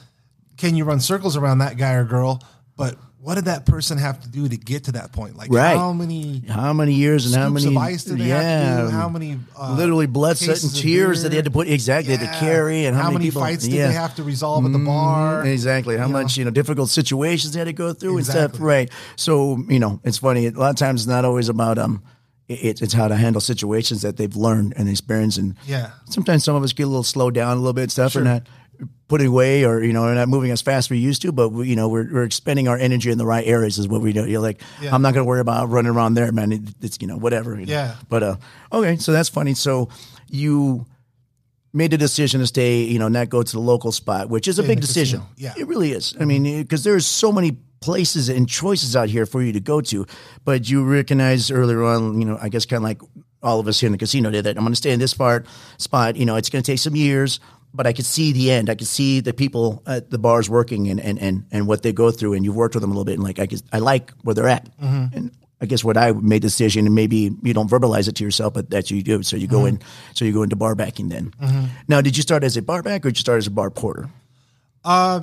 can you run circles around that guy or girl, but what did that person have to do to get to that point? Like Right. how many how many years and how many of ice did they have to do? How many uh, literally blood, sweat, and tears that they had to put exactly they had to carry, and how, many, people, fights did yeah. they have to resolve at the bar? Exactly. How You much, you know, difficult situations they had to go through and stuff. Right. So, you know, it's funny. A lot of times it's not always about, um, it, it's how to handle situations that they've learned and experienced. And Yeah. sometimes some of us get a little slowed down a little bit and stuff. We're not putting away or, you know, we're not moving as fast as we used to, but we, you know, we're, we're expending our energy in the right areas is what we do. You're like, Yeah. I'm not going to worry about running around there, man. It, it's, you know, whatever. you know. Yeah. But, uh, okay. So that's funny. So you, made the decision to stay, you know, not go to the local spot, which is a in big decision. casino, yeah. It really is. I mean, because there's so many places and choices out here for you to go to, but you recognize earlier on, you know, I guess kind of like all of us here in the casino did that I'm going to stay in this part spot. You know, it's going to take some years, but I could see the end. I could see the people at the bars working and and and, and what they go through, and you've worked with them a little bit, and like I guess I like where they're at. And I guess what I made the decision, and maybe you don't verbalize it to yourself, but that's what you do. So you go in, so you go into bar backing then. Now, did you start as a bar back or did you start as a bar porter? Uh,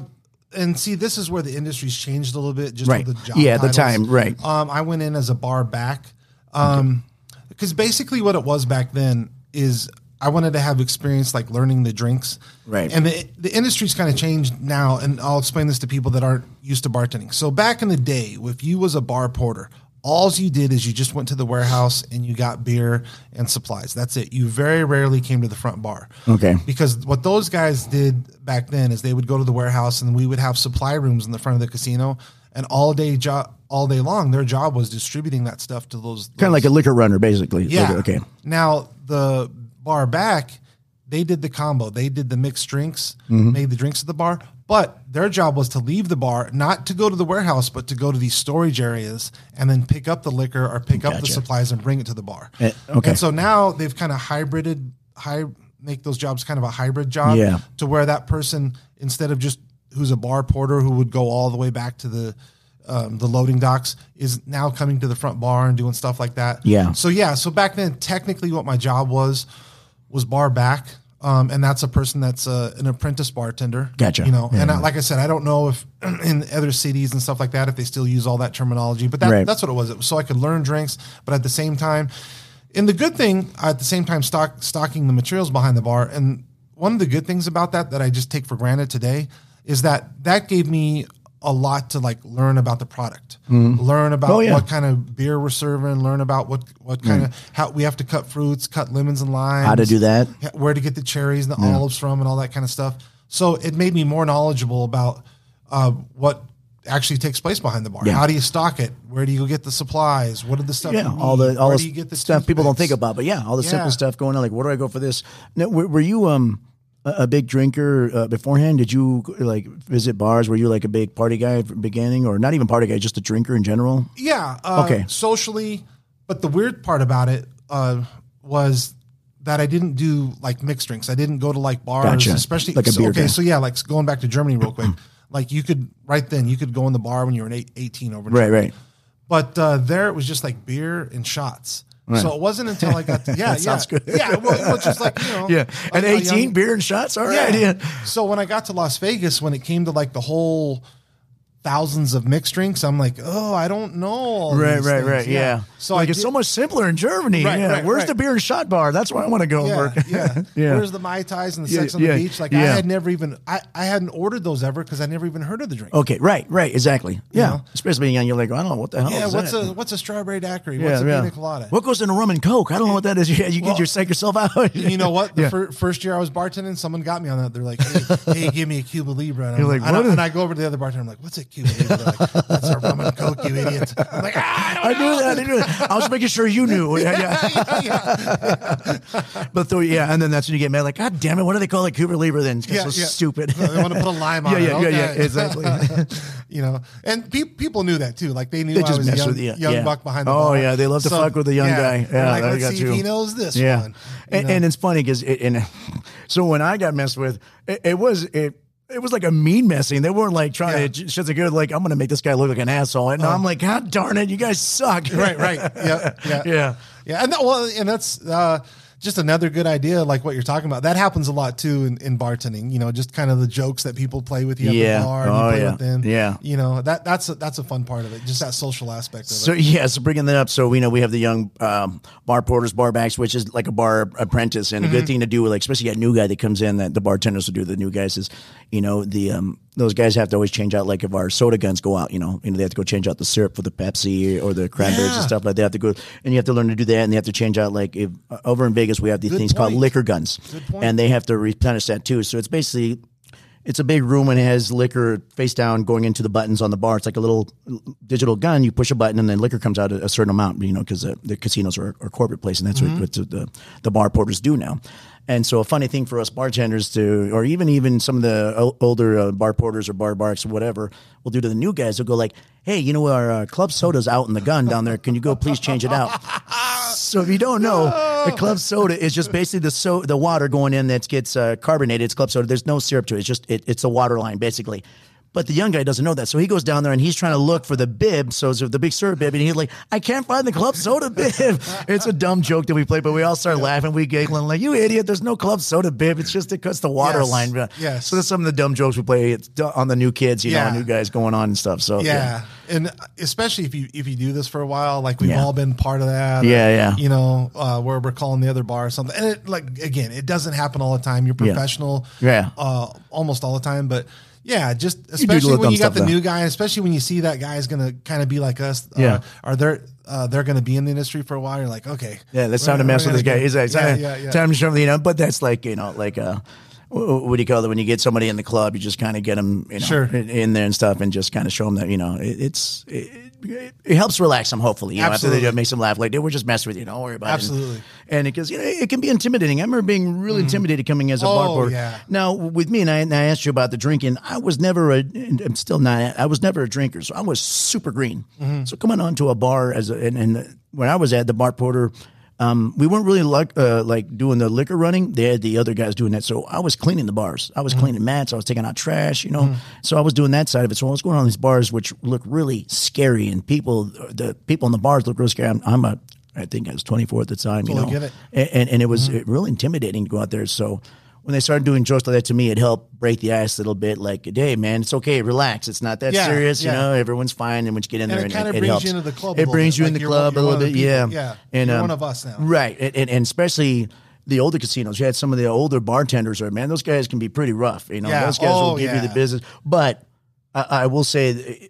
and see, this is where the industry's changed a little bit, just Right. with the job. Yeah, the time, right. Um, I went in as a bar back, um, because basically what it was back then is I wanted to have experience like learning the drinks. Right. And the the industry's kind of changed now, and I'll explain this to people that aren't used to bartending. So back in the day, if you was a bar porter, all you did is you just went to the warehouse and you got beer and supplies. That's it. You very rarely came to the front bar. Okay. Because what those guys did back then is they would go to the warehouse and we would have supply rooms in the front of the casino, and all day job all day long, their job was distributing that stuff to those Kind of like a liquor runner, basically. yeah. Okay. Now the bar back, they did the combo. They did the mixed drinks, Mm-hmm. made the drinks at the bar. But their job was to leave the bar, not to go to the warehouse, but to go to these storage areas and then pick up the liquor or pick up the supplies and bring it to the bar. Eh, okay. And so now they've kind of hybrided, high, make those jobs kind of a hybrid job. Yeah. To where that person, instead of just who's a bar porter who would go all the way back to the um, the loading docks, is now coming to the front bar and doing stuff like that. Yeah. So yeah, so back then, technically, what my job was was bar back, um, and that's a person that's uh, an apprentice bartender. Gotcha. You know, Yeah. and I, like I said, I don't know if in other cities and stuff like that if they still use all that terminology, but that, Right. that's what it was. It was so I could learn drinks, but at the same time, and the good thing at the same time, stock stocking the materials behind the bar. And one of the good things about that that I just take for granted today is that that gave me a lot to like learn about the product, learn about Oh, yeah. what kind of beer we're serving, learn about what what kind of how we have to cut fruits, cut lemons and limes, How to do that. where to get the cherries and the olives from, and all that kind of stuff. So it made me more knowledgeable about uh, what actually takes place behind the bar. Yeah. How do you stock it? Where do you get the supplies? What are the stuff? Yeah, all the all Where the do you get the stuff people don't think about, but yeah, all the Yeah. simple stuff going on. Like, where do I go for this? Now, were, were you um a, big drinker uh, beforehand? Did you like visit bars? Were you like a big party guy from the beginning, or not even party guy, just a drinker in general? Yeah. Uh, Okay. Socially, but the weird part about it uh, was that I didn't do like mixed drinks. I didn't go to like bars, Gotcha. especially Like a so- beer okay. guy. So yeah, like going back to Germany real quick. like you could right then you could go in the bar when you were an eight, 18 over Right, right. But uh, there it was just like beer and shots. So it wasn't until I got to, yeah, yeah, sounds good. yeah. Well, it was just like you know, Yeah, and eighteen young- beer and shots. All right, Yeah. yeah. so when I got to Las Vegas, when it came to like the whole thousands of mixed drinks, I'm like, oh, I don't know. Right, right, things. right. Yeah. So like I it's did- so much simpler in Germany. Right, yeah. right, Where's right. the beer and shot bar? That's where I want to go Yeah, work. yeah, Yeah. Where's the mai tais and the Yeah, sex on yeah, the beach? Like I had never even I, I hadn't ordered those ever because I never even heard of the drink. Okay, right, right, exactly. Yeah, know? especially being young, you're like, I don't know what the hell. yeah, is what's that? a what's a strawberry daiquiri? yeah, What's a yeah. pina colada? What goes in a rum and coke? I don't know what that is. Yeah, you Well- get your psych yourself out. you know what? The Yeah. fir- first year I was bartending, someone got me on that. They're like, "Hey, hey give me a Cuba Libre." And, I'm like, and, I, and I go over to the other bartender. I'm like, "What's They're like, "That's a rum and coke, you idiot." I'm like, "Ah, I I knew that. I knew that. I was making sure you knew. Yeah, yeah. yeah, But though, yeah, and then that's when you get mad. Like, God damn it! What do they call it, Cuba Libre? Then it's Yeah, so yeah. stupid. They want to put a lime on yeah, it. yeah, yeah, yeah, exactly. you know, and pe- people knew that too. Like they knew They I just was a young, with you. young Yeah. buck behind the Oh, bar. yeah, they love to fuck with the young guy. Yeah, like, let's got see you. if he knows this Yeah, and, and it's funny because it, and so when I got messed with, it, it was it. It was like a mean messing. They weren't like trying Yeah. to shit the good. Like I'm gonna make this guy look like an asshole, and I'm like, God darn it, you guys suck. right, right, yeah, yeah, Yeah. yeah. And that, well, and that's uh, just another good idea, like what you're talking about. That happens a lot too in, in bartending. You know, just kind of the jokes that people play with you at Yeah. the bar. And Oh, you play yeah. with them. Yeah. You know that that's a, that's a fun part of it. Just that social aspect of So it. yeah, so bringing that up, so we know we have the young um, bar porters, bar backs, which is like a bar apprentice, and a Mm-hmm. good thing to do, like especially a new guy that comes in, that the bartenders will do. The new guys is, you know, the um, those guys have to always change out. Like if our soda guns go out, you know, you know they have to go change out the syrup for the Pepsi or the cranberries Yeah. and stuff like that. They have to go, and you have to learn to do that, and they have to change out. Like if uh, over in Vegas, we have these Good things called liquor guns, point. and they have to replenish that too. So it's basically it's a big room and it has liquor face down going into the buttons on the bar. It's like a little digital gun. You push a button and then liquor comes out a, certain amount, you know, because the, the casinos are, are corporate place and that's what, what the, the bar porters do now. And so a funny thing for us bartenders to, or even even some of the older uh, bar porters or bar barks or whatever, will do to the new guys. They'll go like, "Hey, you know our uh, club soda's out in the gun down there. Can you go please change it out?" So if you don't know, the club soda is just basically the so the water going in that gets uh, carbonated. It's club soda. There's no syrup to it. It's just it, it's a water line basically. But the young guy doesn't know that. So he goes down there and he's trying to look for the bib. So it's the big syrup bib. And he's like, I can't find the club soda bib. it's a dumb joke that we play, but we all start laughing. We giggling like, you idiot. There's no club soda bib. It's just because the water Yes. line. Yes. So that's some of the dumb jokes we play it's on the new kids, you Yeah. know, new guys going on and stuff. So yeah. and especially if you if you do this for a while, like we've Yeah. all been part of that. or, Yeah, yeah. You know, uh, where we're calling the other bar or something, and it like again, it doesn't happen all the time. You're Yeah. professional, Yeah. uh, almost all the time, but. Yeah, just especially when you got the though. new guy, especially when you see that guy is gonna kind of be like us. Uh, Yeah. or they're uh, they're gonna be in the industry for a while. You're like, okay, Yeah, we're- time to mess with this guy. He's like, yeah, time, yeah, yeah. time to show you know. But that's like, you know, like uh, wh- what do you call it? When you get somebody in the club, you just kind of get them, you know, Sure. in, in there and stuff, and just kind of show them that, you know, it, it's it, it, it helps relax them. Hopefully, you know, after they do it, makes them laugh. Like, dude, we're just messing with you. Don't worry about Absolutely. it. Absolutely, and because you know, it can be intimidating. I remember being really intimidated coming as a bar Oh, porter. yeah. Now with me, and I, and I asked you about the drinking. I was never a, I'm still not. I was never a drinker, so I was super green. Mm-hmm. So coming onto a bar as a, and, and when I was at the bar porter, um, we weren't really like uh, like doing the liquor running. They had the other guys doing that. So I was cleaning the bars. I was Mm-hmm. cleaning mats. I was taking out trash. You know. So I was doing that side of it. So I was going on these bars, which look really scary, and people, the people in the bars look really scary. I'm, I'm a I think I was 24 at the time. you know, and and, and it was uh, really intimidating to go out there. So when they started doing jokes like that to me, it helped break the ice a little bit. Like, hey man, it's okay, relax. It's not that Yeah, serious. yeah. You know, everyone's fine. And once you get in And there, it and kinda it, brings helps. you into the club It brings you in Like the one- club a little bit. Yeah. Yeah. And um, one of us now. right? And, and, and especially. The older casinos, you had some of the older bartenders. Are man, those guys can be pretty rough. You know, Yeah. those guys Oh, will give you the business. But I, I will say,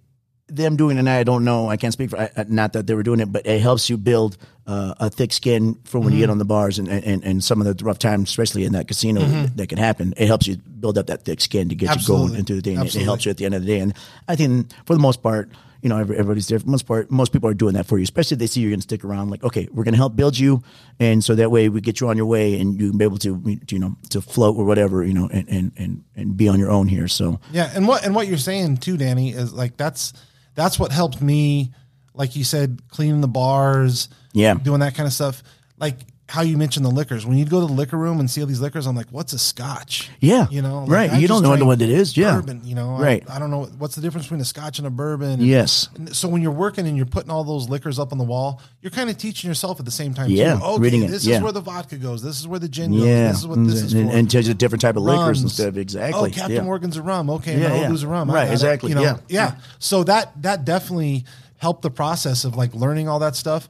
them doing it, and I don't know. I can't speak for I- not that they were doing it, but it helps you build uh, a thick skin for when you Mm-hmm. get on the bars and, and and some of the rough times, especially in that casino that can happen. It helps you build up that thick skin to get you Mm-hmm. Going into the day. And it, it helps you at the end of the day. And I think for the most part, you know, everybody's there. For the most part, most people are doing that for you, especially if they see you're going to stick around. Like, okay, we're going to help build you, and so that way we get you on your way, and you can be able to, you know, to float or whatever, you know, and and and, and be on your own here. So Yeah, and what and what you're saying too, Danny, is like that's that's what helped me, like you said, cleaning the bars, Yeah. doing that kind of stuff. Like how you mentioned the liquors. When you go to the liquor room and see all these liquors, I'm like, what's a scotch? Yeah. you know, Right. I You don't know what it is. Yeah. bourbon. You know, Right. I, don't know what's the difference between a scotch and a bourbon. And- Yes. and so when you're working and you're putting all those liquors up on the wall, you're kind of teaching yourself at the same time. Yeah, too. okay, reading it, this yeah. is where the vodka goes. This is where the gin goes. yeah, This is what this is and, for. and you different type of liquors and Rums. stuff. Exactly. Oh, Captain yeah. Morgan's a rum. Okay, Yeah, yeah. Malibu's a rum. I Right, it. exactly, You know, yeah. yeah. So that that definitely helped the process of like learning all that stuff.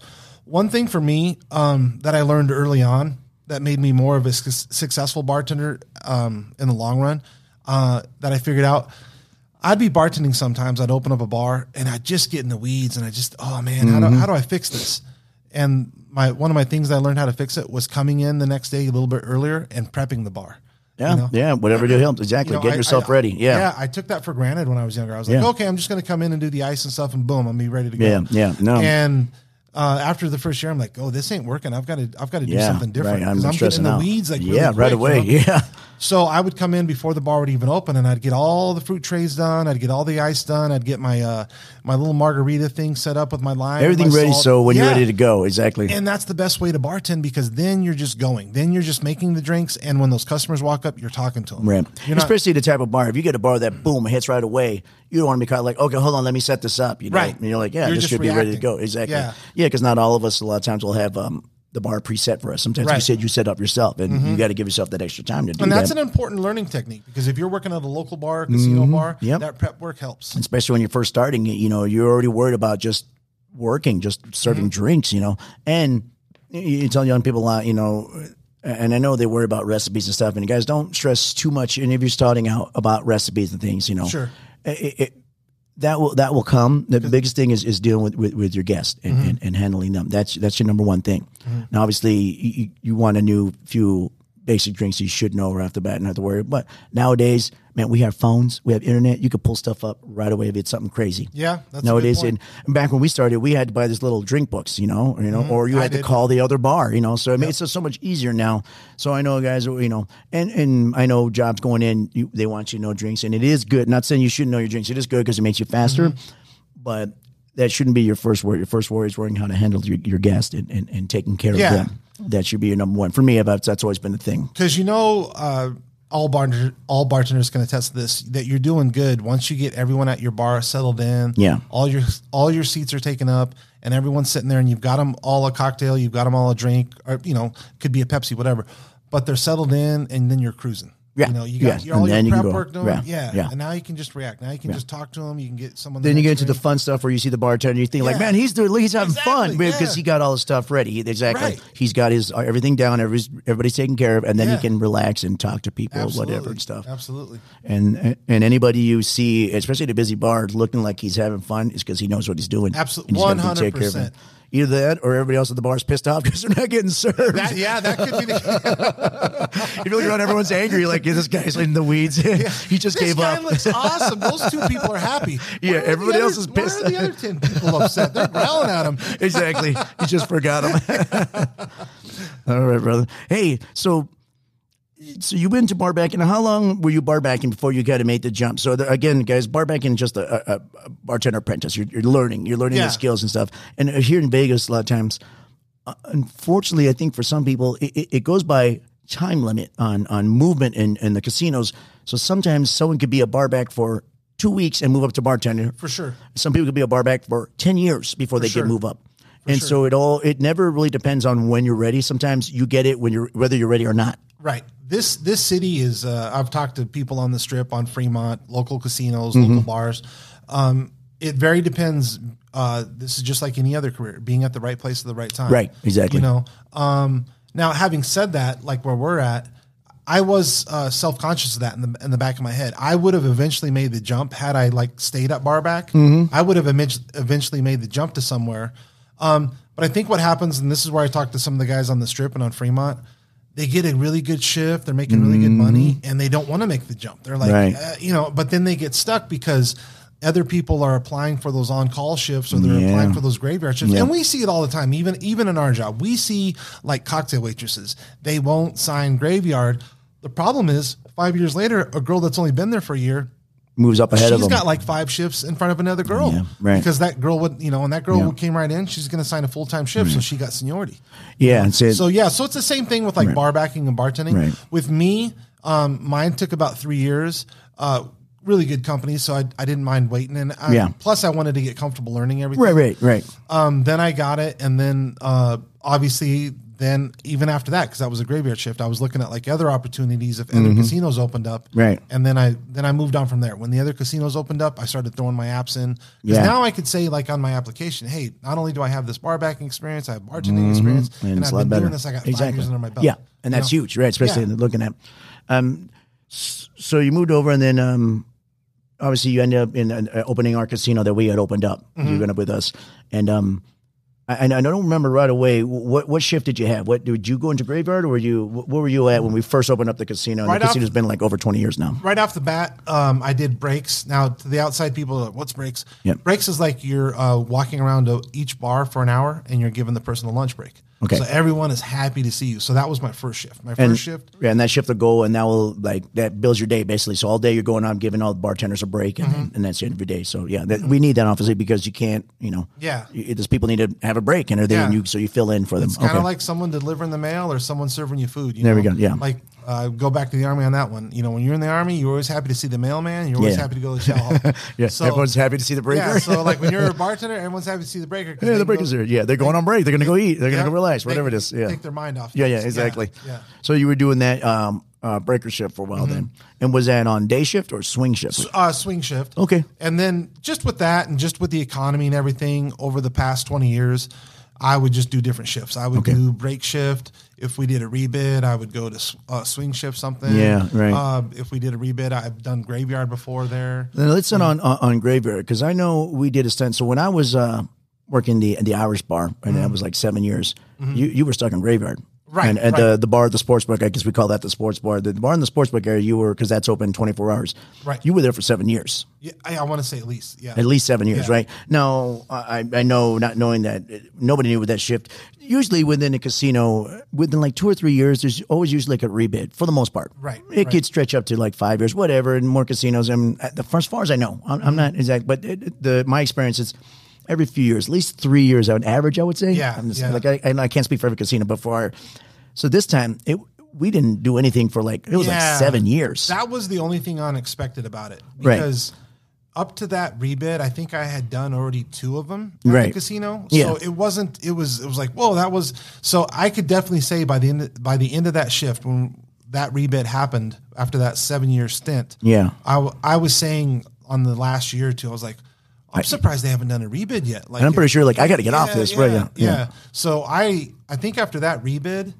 One thing for me um, that I learned early on that made me more of a su- successful bartender um, in the long run uh, that I figured out. I'd be bartending sometimes. I'd open up a bar and I'd just get in the weeds and I just, oh man, how, Mm-hmm. do, how do I fix this? And my one of my things that I learned how to fix it was coming in the next day a little bit earlier and prepping the bar. Yeah, You know? yeah, whatever to help. Exactly. You know, Get I- yourself I- ready. Yeah. Yeah, I took that for granted when I was younger. I was like, Yeah. okay, I'm just going to come in and do the ice and stuff, and boom, I'm be ready to go. Yeah, yeah, no. And uh, after the first year, I'm like, oh, this ain't working. I've got to, I've got to do Yeah, something different right. I'm I'm, getting the out. weeds like really yeah, right away. you know? Yeah, So I would come in before the bar would even open, and I'd get all the fruit trays done. I'd get all the ice done. I'd get my uh, my little margarita thing set up with my lime, everything my ready. salt. So when you're ready to go, exactly. And that's the best way to bartend because then you're just going. Then you're just making the drinks, and when those customers walk up, you're talking to them. Right. You're not, Especially the type of bar. If you get a bar that boom hits right away, you don't want to be caught like, okay, hold on, let me set this up. You know, Right. And you're like, yeah, You're this should be ready to go. Exactly. Yeah. Yeah, because not all of us. A lot of times will have um, the bar preset for us. Sometimes you Right. Mm-hmm. said you set up yourself, and you got to give yourself that extra time to do and that. And that's an important learning technique because if you're working at a local bar, casino bar, Mm-hmm. Yep. that prep work helps. especially when you're first starting you know you're already worried about just working just serving Mm-hmm. drinks you know and you- you tell young people a lot you know and I know they worry about recipes and stuff and guys don't stress too much and if you're starting out about recipes and things you know Sure. it, it, that will that will come. The biggest thing is, is dealing with, with, with your guests and, Mm-hmm. and, and handling them. That's that's your number one thing. Now, obviously, you, you- you want a new few basic drinks you should know right off the bat and not have to worry. But nowadays, man, we have phones, we have internet. You could pull stuff up right away if it's something crazy. Yeah, that's nowadays. And, back when we started, we had to buy these little drink books, you know, you know, or you Mm-hmm. I had to did. call the other bar, you know. So it makes it so much easier now. So I know guys, you know, and and I know jobs going in, you, they want you to know drinks, and it is good. Not saying you shouldn't know your drinks. It is good because it makes you faster, Mm-hmm. but that shouldn't be your first worry. Your first worry is worrying how to handle your, your guest and, and, and taking care Yeah. of them. That should be your number one. For me, that's that's always been the thing. Because you know, uh, all bartender, all bartenders can attest to this that you're doing good once you get everyone at your bar settled in. Yeah. all your all your seats are taken up, and everyone's sitting there, and you've got them all a cocktail, you've got them all a drink, or you know, could be a Pepsi, whatever. But they're settled in, and then you're cruising. Yeah. you know, you got Yes. your, all And your then you work done. Yeah. Yeah. Yeah. and now you can just react. Now you can just talk to them. You can get someone. Then you get into the fun stuff where you see the bartender, you think like, man, he's doing, he's having fun Exactly, because he got all his stuff ready. He- Exactly, Right. he's got his uh, everything down. Everybody's, everybody's taken care of, and then Yeah. he can relax and talk to people, Absolutely. whatever and stuff. Absolutely. And and anybody you see, especially at a busy bar, looking like he's having fun, is because he knows what he's doing. Absolutely. And he's gonna take care of 100%. it. Either that, or everybody else at the bar is pissed off because they're not getting served. That, yeah, that could be the. case. If you look around everyone's angry, like yeah, this guy's in the weeds. he just gave up. this gave guy up. looks awesome. Those two people are happy. Yeah, Why are the everybody other- else is pissed. Why are the other ten people upset? They're growling at him. exactly. He just forgot him. All right, brother. Hey, so so you went to bar backing. How long were you bar backing before you kind of made the jump? So the, again, guys, bar backing is just a, a, a bartender apprentice. You're, you're learning. You're learning Yeah. the skills and stuff. And uh, here in Vegas, a lot of times, uh, unfortunately, I think for some people, it, it, it goes by time limit on on movement in, in the casinos. So sometimes someone could be a bar back for two weeks and move up to bartender. For sure. Some people could be a bar back for 10 years before they sure. get move up. and so it all it never really depends on when you're ready. Sometimes you get it when you're whether you're ready or not. Right. This this city is. Uh, I've talked to people on the strip, on Fremont, local casinos, Mm-hmm. local bars. Um, it very depends. Uh, this is just like any other career, being at the right place at the right time. Right, exactly. You know. Um, now, having said that, like where we're at, I was uh, self conscious of that in the in the back of my head. I would have eventually made the jump had I like stayed at barback. Mm-hmm. I would have eventually made the jump to somewhere. Um, but I think what happens, and this is where I talked to some of the guys on the strip and on Fremont, they get a really good shift, they're making really good money, and they don't want to make the jump. They're like, Mm-hmm. Right. uh, you know, but then they get stuck because other people are applying for those on call shifts or they're Yeah. applying for those graveyard shifts. Yeah. And we see it all the time, even even in our job. We see like cocktail waitresses, they won't sign graveyard. The problem is five years later, a girl that's only been there for a year Moves up ahead of she's them. got like five shifts in front of another girl. Yeah, right. Because that girl would, you know, and that girl Yeah. came right in, she's going to sign a full time shift. So she got seniority. yeah, and so, So yeah, so it's the same thing with like bar backing and bartending. Right. With me, um, mine took about three years. Uh, really good company, so I, I didn't mind waiting. And I, Yeah. plus, I wanted to get comfortable learning everything. right, right, right. Um, then I got it, and then uh, obviously, then even after that, because that was a graveyard shift, I was looking at like other opportunities if other casinos opened up. Mm-hmm. Right. And then I then I moved on from there. When the other casinos opened up, I started throwing my apps in because Yeah. now I could say like on my application, hey, not only do I have this bar backing experience, I have bartending experience, Mm-hmm. And and, I've been better. doing this. I got five years under my belt. Yeah, and You that's know? huge, right? Especially Yeah. looking at. Um, so you moved over, and then um, obviously you ended up in uh, opening our casino that we had opened up. Mm-hmm. You went up with us, and um, and I don't remember right away what what shift did you have? What did you go into graveyard, or were you where were you at when we first opened up the casino? And Right the off- casino's been like over twenty years now. right off the bat, um, I did breaks. Now, to the outside people, like, what's breaks? Yep. Breaks is like you're uh, walking around to each bar for an hour and you're giving the person a lunch break. Okay. So everyone is happy to see you. So that was my first shift. My first And, shift. yeah, and that shift will go, and that will like that builds your day basically. So all day you're going on giving all the bartenders a break, and, Mm-hmm. and that's the end of your day. So yeah, that, we need that obviously because you can't, you know, Yeah. there's people need to have a break and they're there, and you so you fill in for them. It's kind of Okay. like someone delivering the mail or someone serving you food. You There we go, yeah. Like uh, go back to the army on that one. You know, when you're in the army, you're always happy to see the mailman. You're always Yeah. happy to go to the hall. yeah, So- everyone's happy to see the breaker. Yeah. So like when you're a bartender, everyone's happy to see the breaker. yeah, the go- breakers are. Yeah, they're going on break. They're going to go eat. They're going to go relax. Whatever it is. Yeah. Take their mind off. Yeah, yeah, exactly. Yeah. So you were doing that um, uh, breaker shift for a while then, and was that on day shift or swing shift? uh, swing shift. Okay. And then just with that and just with the economy and everything over the past 20 years, I would just do different shifts. I would Okay. do break shift. If we did a rebid, I would go to uh, swing shift something. Yeah, right. Uh, if we did a rebid, I've done graveyard before there. Let's end on on, on graveyard because I know we did a stint. So when I was uh, working the the Irish bar, and that was like seven years, you you were stuck in graveyard. Mm-hmm. Right, and at right. the the bar, the sports book, I guess we call that the sports bar. The, bar in the sports book area, you were because that's open twenty four hours. Right. You were there for seven years, Yeah, I, I want to say at least. Yeah. at least seven years, Yeah. right? Now I I know not knowing that nobody knew with that shift. Usually within a casino, within like two or three years, there's always usually like a rebid for the most part. Right, It right. could stretch up to like five years, whatever, in more casinos. And at the, as far as I know, I'm, I'm not exact, but it, the my experience is every few years, at least three years on average, I would say. Yeah, I'm just, yeah. Like I, and I can't speak for every casino, but for our, so this time it we didn't do anything for like it was Yeah. like seven years. That was the only thing unexpected about it Right. because up to that rebid, I think I had done already two of them at Right. the casino. Yeah. So it wasn't. It was. It was like whoa, that was. So I could definitely say by the end by the end of that shift when that rebid happened after that seven year stint. Yeah. I I was saying on the last year or two, I was like. I'm surprised they haven't done a rebid yet. Like, And I'm pretty sure, like, I gotta get off this, right, yeah, yeah, yeah. So I, I think after that rebid,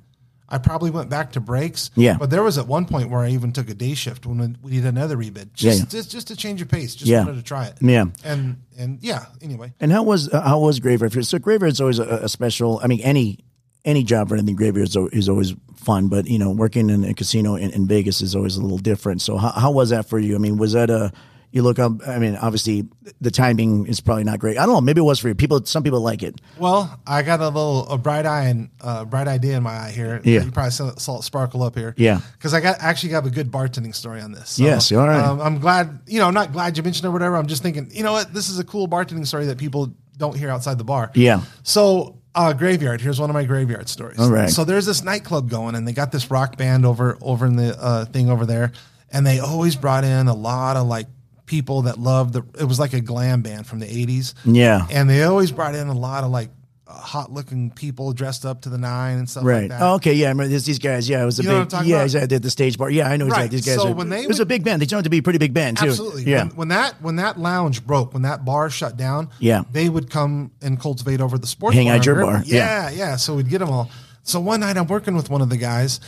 I probably went back to breaks. Yeah. But there was at one point where I even took a day shift when we did another rebid, just Yeah, yeah. just, just to change your pace. Just Yeah. wanted to try it. Yeah. And and yeah. Anyway, And how was uh, how was graveyard? So graveyard's always a, a special. I mean, any any job running the graveyard is, is always fun, but you know, working in a casino in, in Vegas is always a little different. So how, how was that for you? I mean, was that a you look up? I mean, obviously the timing is probably not great. I don't know. Maybe it was for you. People, some people like it. well, I got a little a bright eye and uh, bright idea in my eye here. Yeah. You probably saw, saw it sparkle up here. Yeah. Because I got actually got a good bartending story on this. So, Yes, all right. Um, I'm glad. You know, I'm not glad you mentioned it or whatever. I'm just thinking. You know what? This is a cool bartending story that people don't hear outside the bar. Yeah. So, uh, graveyard. Here's one of my graveyard stories. All right. So there's this nightclub going, and they got this rock band over over in the uh, thing over there, and they always brought in a lot of like people that loved the. It was like a glam band from the '80s. Yeah. And they always brought in a lot of like hot looking people dressed up to the nine and stuff Right. like that. Oh, okay. Yeah. I remember this, these guys. Yeah. It was a You know what I'm big. Yeah. about? Exactly. The stage bar. Yeah. I know exactly. Right. These guys. So are, when they it was a big band. They turned out to be a pretty big band too. Absolutely. Yeah. When, when that when that lounge broke, when that bar shut down, Yeah. they would come and cultivate over the sports Hang bar. out your Remember? bar. Yeah, yeah, So we'd get them all. So one night I'm working with one of the guys,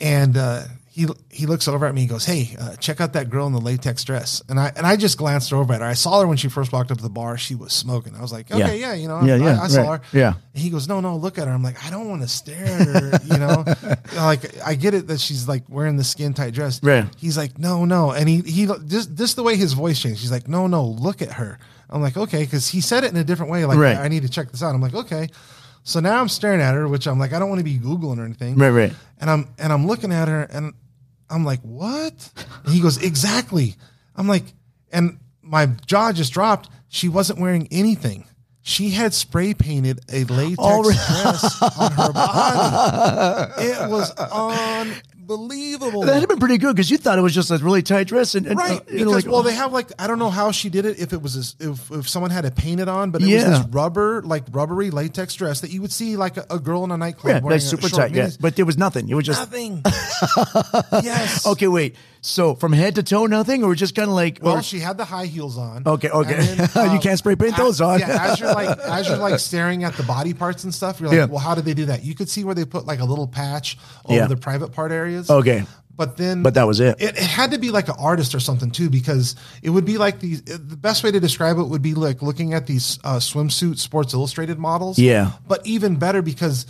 and uh, he he looks over at me. He goes, "Hey, uh, check out that girl in the latex dress." And I and I just glanced over at her. I saw her when she first walked up to the bar. She was smoking. I was like, "Okay, Yeah. yeah, you know, Yeah, I, yeah, I, saw right. her." Yeah. And he goes, "No, no, look at her." I'm like, "I don't want to stare at her." You know, like I get it that she's like wearing the skin tight dress. Right. He's like, no, no, and he he just just the way his voice changed. He's like, no, no, look at her. I'm like, okay, because he said it in a different way. Like, Right. I need to check this out. I'm like, okay. So now I'm staring at her, which I'm like, I don't want to be googling or anything. Right, right. And I'm and I'm looking at her, and I'm like, what? And he goes, exactly. I'm like, and my jaw just dropped. She wasn't wearing anything. She had spray painted a latex Oh, dress on her body. It was unbelievable. That'd have been pretty good because you thought it was just a really tight dress and, and Right, uh, because know, like, well, they have like I don't know how she did it. If it was this, if if someone had to paint it painted on, but it was this rubber like rubbery latex dress that you would see like a, a girl in a nightclub yeah, wearing like super tight. Yeah, but there was nothing. It was just nothing. yes. okay. Wait, so from head to toe, nothing, or just kind of like, Well, or, she had the high heels on. Okay, okay. And uh, You can't spray paint those on. Yeah, as you're like as you're like staring at the body parts and stuff, you're like, Yeah. well, how did they do that? You could see where they put like a little patch over Yeah. the private part areas. okay, But then, But that was it. It, it had to be like an artist or something too, because it would be like these. The best way to describe it would be like looking at these uh, swimsuit Sports Illustrated models. Yeah. But even better because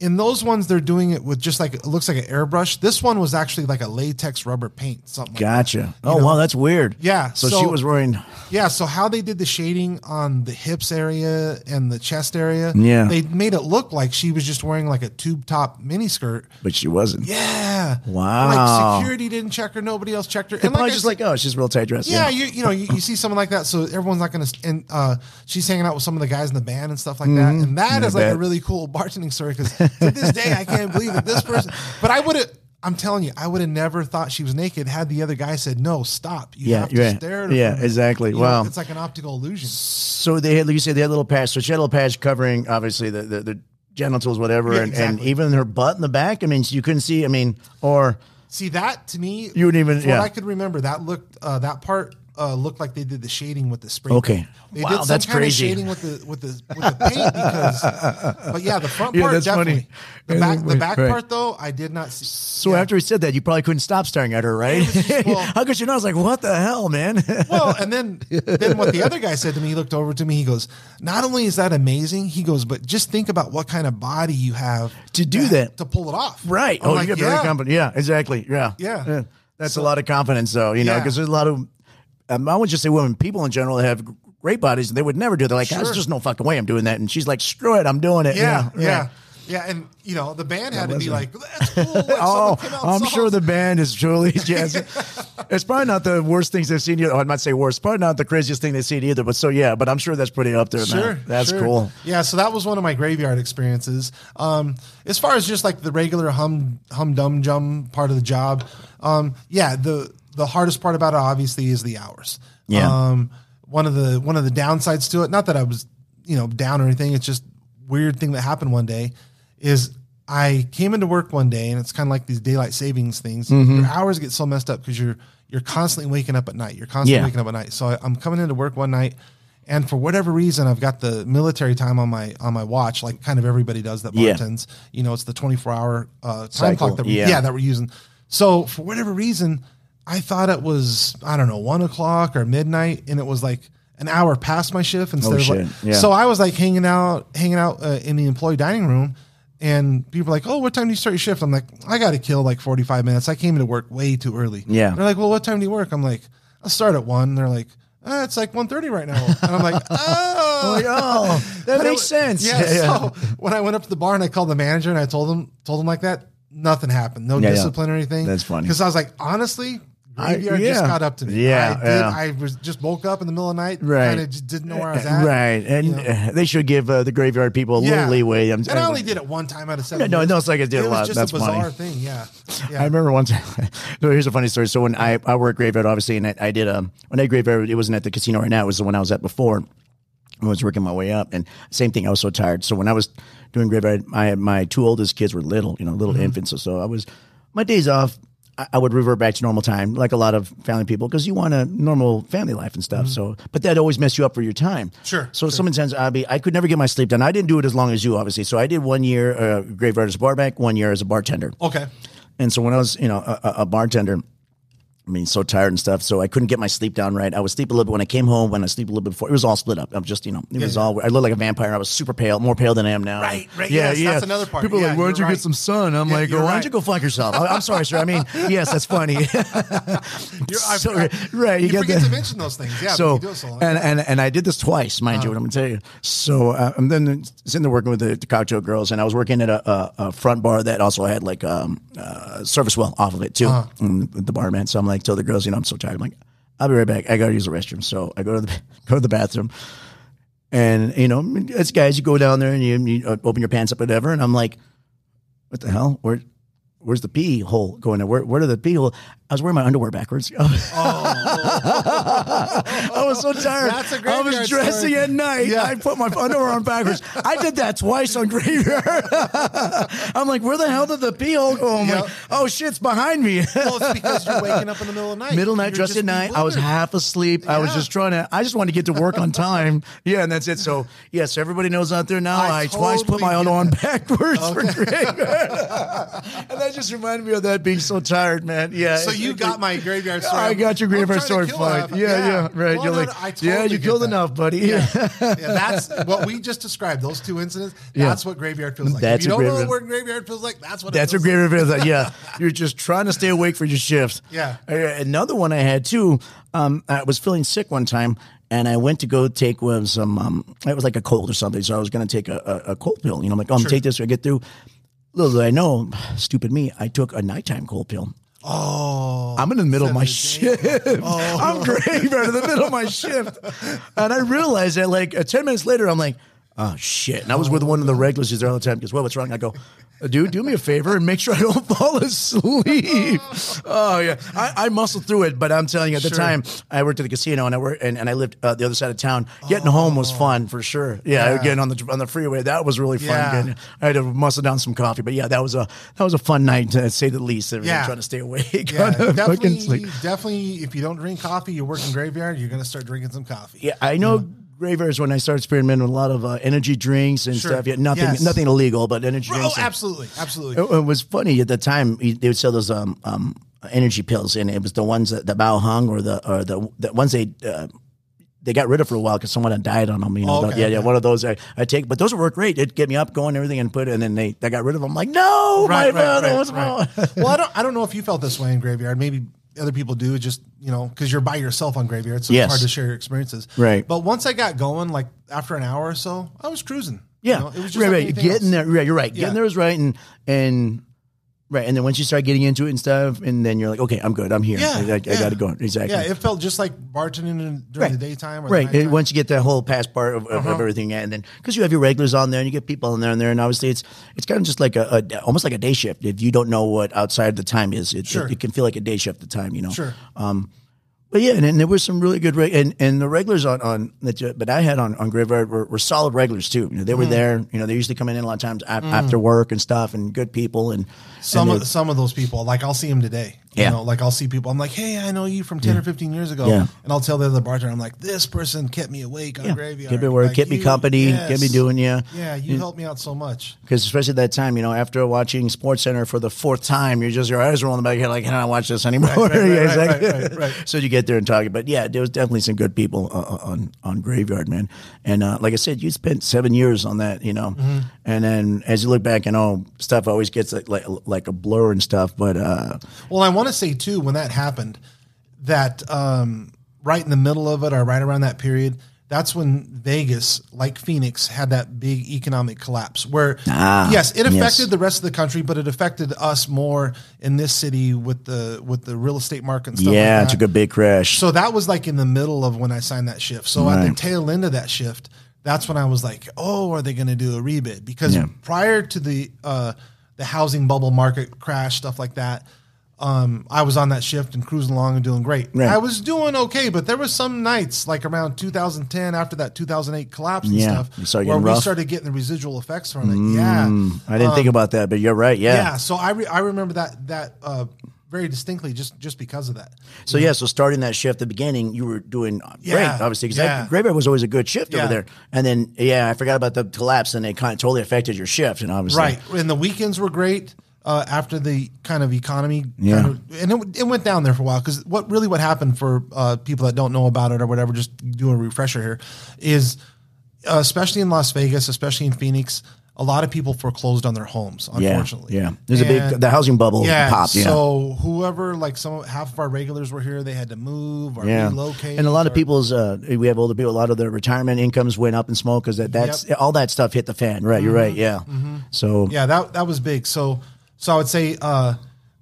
in those ones they're doing it with just like it looks like an airbrush. This one was actually like a latex rubber paint, something. like that. gotcha. Oh know? wow, that's weird. Yeah, So, she was wearing. Yeah, so how they did the shading on the hips area and the chest area, Yeah. they made it look like she was just wearing like a tube top mini skirt. But she wasn't. Yeah. Wow. Like security didn't check her, nobody else checked her. They're And like probably I just like, oh, she's real tight dress. yeah, you you know, you, you see someone like that, so everyone's not gonna and uh she's hanging out with some of the guys in the band and stuff like that. And that Mm-hmm. Is like a really cool bartending story because to this day I can't believe that this person but I would have I'm telling you, I would have never thought she was naked had the other guy said, No, stop. You Yeah, have to yeah. stare at her. Yeah, exactly. You know, Wow. it's like an optical illusion. So they had, like you said, they had a little patch. So she had a little patch covering, obviously, the the, the genitals, whatever, Yeah, and, and even her butt in the back. I mean, you couldn't see. I mean, or See that to me, You wouldn't even- yeah. What I could remember, that looked uh, that part uh, looked like they did the shading with the spray. Okay. paint. They Wow, did some that's kind crazy. Of shading with the with the with the paint because, but yeah, the front Yeah, part that's definitely. funny. The back the back Right. part though, I did not see. so yeah. after he said that, you probably couldn't stop staring at her, right? just- well- How could you not? I was like, what the hell, man? well, and then then what the other guy said to me, he looked over to me, he goes, "Not only is that amazing, he goes, but just think about what kind of body you have To do that. to pull it off." right. I'm oh, like, you got very yeah. confident. Yeah, exactly. Yeah. Yeah. That's a lot of confidence, though, you know, Yeah. because there's a lot of, um, I would just say women, people in general have great bodies, and they would never do it. They're like, Sure. there's just no fucking way I'm doing that. And she's like, screw it, I'm doing it. Yeah, know? yeah. Yeah, and you know the band had to be it? like, "That's cool." Like, Oh, I'm songs. sure the band is truly jazz. it's probably not the worst things they've seen. Either. Oh, I might say worst. Probably not the craziest thing they've seen either. But so yeah, but I'm sure that's pretty up there. Sure, man. that's sure. cool. Yeah, so that was one of my graveyard experiences. Um, as far as just like the regular hum hum dum jum part of the job, um, yeah, the the hardest part about it obviously is the hours. Yeah. Um, one of the one of the downsides to it, not that I was you know down or anything, it's just weird thing that happened one day is I came into work one day and it's kind of like these daylight savings things. Mm-hmm. Your hours get so messed up because you're you're constantly waking up at night. You're constantly Yeah. waking up at night. So I, I'm coming into work one night, and for whatever reason, I've got the military time on my on my watch, like kind of everybody does that Yeah. You know, it's the 24 hour uh, time Cycle, clock that we, yeah. yeah. that we're using. So for whatever reason, I thought it was I don't know one o'clock or midnight, and it was like an hour past my shift instead Oh, of like. shit. Yeah. So I was like hanging out hanging out uh, in the employee dining room. And people were like, "Oh, what time do you start your shift?" I'm like, "I got to kill like 45 minutes. I came into work way too early." Yeah. They're like, "Well, what time do you work?" I'm like, "I'll start at one." And They're like, uh, "It's like 1.30 right now," and I'm like, "Oh, oh, that makes sense. Yeah, So when I went up to the bar and I called the manager and I told him told him like that, nothing happened. No Yeah, yeah. discipline or anything. That's funny. Because I was like, honestly, I- graveyard just yeah. got up to me. Yeah, I did. yeah. I was just woke up in the middle of the night. Right. Kind of just didn't know where I was at. right, and you know. uh, they should give uh, the graveyard people a Yeah. little leeway. I'm, and I only did it one time out of seven. No, years. no, it's like I did it a lot. Was just That's a bizarre funny. thing. Yeah. Yeah. I remember one time. so here's a funny story. So when I, I worked graveyard, obviously, and I, I did um when I graveyard, it wasn't at the casino right now. It was the one I was at before. I was working my way up, and same thing. I was so tired. So when I was doing graveyard, my my two oldest kids were little, you know, little infants. So, so I was my days off. I, would revert back to normal time, like a lot of family people, because you want a normal family life and stuff. So, but that always mess you up for your time. Sure, So sometimes I'd be, I could never get my sleep done. I didn't do it as long as you, obviously. So I did one year uh, graveyard as a barback, one year as a bartender. okay. And so when I was, you know, a- a bartender, I mean, so tired and stuff. So I couldn't get my sleep down right. I would sleep a little bit when I came home. When I sleep a little bit before, it was all split up. I'm just, you know, it was yeah. all. I looked like a vampire. I was super pale, more pale than I am now. Right, right, Yeah, yes, yeah. that's another part. People are Yeah, like, "Why don't you're right. get some sun?" I'm Yeah, like, you're "Why don't you go fuck yourself?" I, am sorry, sir. I mean, yes, that's funny. You're, I, So- I- right, you You, get forget the- to mention those things. Yeah. so but you do it so long. and, and and I did this twice, mind you. What I'm gonna tell you. So uh, I'm then sitting there working with the, the cocktail girls, and I was working at a, a, a front bar that also had like um uh, service well off of it too, mm, the barman. So I'm like, tell the girls, you know, I'm so tired. I'm like, I'll be right back. I gotta use the restroom. So I go to the go to the bathroom. And you know, as guys, you go down there and you, you uh, open your pants up, whatever. And I'm like, "What the hell? Where, where's the pee hole going? Where, where did the pee hole?" I was wearing my underwear backwards. oh. I was so tired. That's a I was dressing story. at night. Yeah. I put my underwear on backwards. I did that twice on graveyard. I'm like, where the hell did the pee hole go? I'm Yeah. like, oh shit, it's behind me. well, it's because you're waking up in the middle of the night. Middle night, dressed at night. I was half asleep. I was just trying to. I just wanted to get to work on time. Yeah, and that's it. So yes, everybody knows out there now. I, I twice put my underwear on backwards for graveyard, and that just reminded me of that being so tired, man. Yeah. So you got my graveyard story. I got your graveyard trying to story kill fine. half- Yeah, yeah, right. Well, You're no, like, no, yeah, you killed that. enough, buddy. yeah, that's what we just described. Those two incidents. Yeah. That's what graveyard feels like. That's if you don't know graveyard. what graveyard feels like, that's what. That's it a feels. That yeah, you're just trying to stay awake for your shift. Yeah. Uh, Another one I had too. Um, I was feeling sick one time, and I went to go take some. Um, it was like a cold or something, so I was going to take a, a, a cold pill. You know, I'm like, oh, I'm gonna take this. I get through. Little did I know, stupid me, I took a nighttime cold pill. Oh, I'm in the middle of my shift. I'm graveyard in the middle of my shift. And I realized that like uh, 10 minutes later, I'm like, oh shit. And I was with one of the regulars who's there all the time. He goes, well, what's wrong? I go, dude, do me a favor and make sure I don't fall asleep. oh yeah. I, I muscled through it, but I'm telling you at the Sure. time I worked at the casino and I worked and, and I lived uh, the other side of town. Getting home was fun for sure. Yeah, Yeah. Getting on the on the freeway. That was really fun. Yeah. Getting- I had to muscle down some coffee. But yeah, that was a that was a fun night to say the least. Yeah. Yeah. Trying to stay awake. Yeah, on a fucking definitely, definitely. If you don't drink coffee, you work in graveyard. You're gonna start drinking some coffee. Yeah, I know graveyards when I started experimenting with a lot of uh, energy drinks and Sure. stuff. Yeah, nothing, Yes. nothing illegal, but energy Oh, drinks. and- absolutely, absolutely. It, it was funny at the time. They would sell those um, um, energy pills, and it was the ones that the Ma Huang or the or the the ones they. Uh, they got rid of for a while because someone had died on them. You know, Oh, okay, yeah, yeah. okay. One of those I, I take, but those work great. It'd get me up, going, and everything, and put it. And then they, they got rid of them. I'm like, no, my brother, what's wrong? well, I don't. I don't know if you felt this way in graveyard. Maybe other people do. Just you know, because you're by yourself on graveyard, so Yes. it's hard to share your experiences. Right. But once I got going, like after an hour or so, I was cruising. Yeah, You know, it was just right, like right. Getting else. there, right? You're right. Yeah. Getting there was right, and and right, and then once you start getting into it and stuff, and then you're like, okay, I'm good. I'm here. Yeah, I, I, I got to go. Exactly. Yeah, it felt just like bartending during Right. the daytime. Or the Right. nighttime. Once you get that whole past part of, of, of everything, and then because you have your regulars on there and you get people on there and there, and obviously it's it's kind of just like a, a almost like a day shift. If you don't know what outside the time is, it, Sure. it, it can feel like a day shift at the time. You know. Sure. Um, but yeah, and, and there were some really good reg- and and the regulars on on that but I had on on Graveyard were, were solid regulars too. You know, they were Mm-hmm. there. You know, they usually come in a lot of times a- after work and stuff, and good people and some and of some of those people, like I'll see them today. Yeah. You know, like I'll see people. I'm like, hey, I know you from ten or fifteen years ago. Yeah. And I'll tell the other bartender, I'm like, this person kept me awake on yeah, graveyard. kept me work, Like, kept me company, yes. kept me doing yeah. Yeah, you helped me out so much. Because especially at that time, you know, after watching Sports Center for the fourth time, you're just your eyes are rolling back here like, I don't watch this anymore. right, right, right, exactly. right. So you get there and talk. But yeah, there was definitely some good people uh, uh, on on Graveyard, man. And uh, like I said, you spent seven years on that, you know. Mm-hmm. And then as you look back, you know, stuff always gets like like, like a blur and stuff. But uh, Well, I want to say too, when that happened, that um, right in the middle of it, or right around that period, that's when Vegas, like Phoenix, had that big economic collapse. Where Ah, yes, it affected yes. the rest of the country, but it affected us more in this city with the with the real estate market and stuff. yeah, like it's a that. good big crash. So that was like in the middle of when I signed that shift. So at the tail end of that shift, that's when I was like, "Oh, are they going to do a rebid?" Because Yeah. prior to the uh, the housing bubble market crash, stuff like that, um, I was on that shift and cruising along and doing great. Right. I was doing okay, but there was some nights like around 2010 after that 2008 collapse and Yeah, stuff, where getting we started getting the residual effects from it. yeah, I didn't think about that, but you're right. Yeah. yeah. So I re- I remember that that uh, very distinctly just just because of that. So yeah, so starting that shift at the beginning, you were doing great, Yeah, obviously, because yeah. Graveyard was always a good shift Yeah. over there. And then yeah, I forgot about the collapse, and it kind of totally affected your shift, and obviously, Right. And the weekends were great uh, after the kind of economy. Yeah. Kind of, and it, it went down there for a while because what really what happened for uh, people that don't know about it or whatever, just do a refresher here, is uh, especially in Las Vegas, especially in Phoenix, a lot of people foreclosed on their homes, unfortunately. yeah. There's a big the housing bubble yeah, popped. Yeah, So whoever, like some half of our regulars were here, they had to move or yeah, relocate. and a lot of people's uh, we have older people. A lot of their retirement incomes went up in smoke because that that's all that stuff hit the fan. Right, you're right. Yeah. So Mm-hmm. Yeah, that that was big. So so I would say uh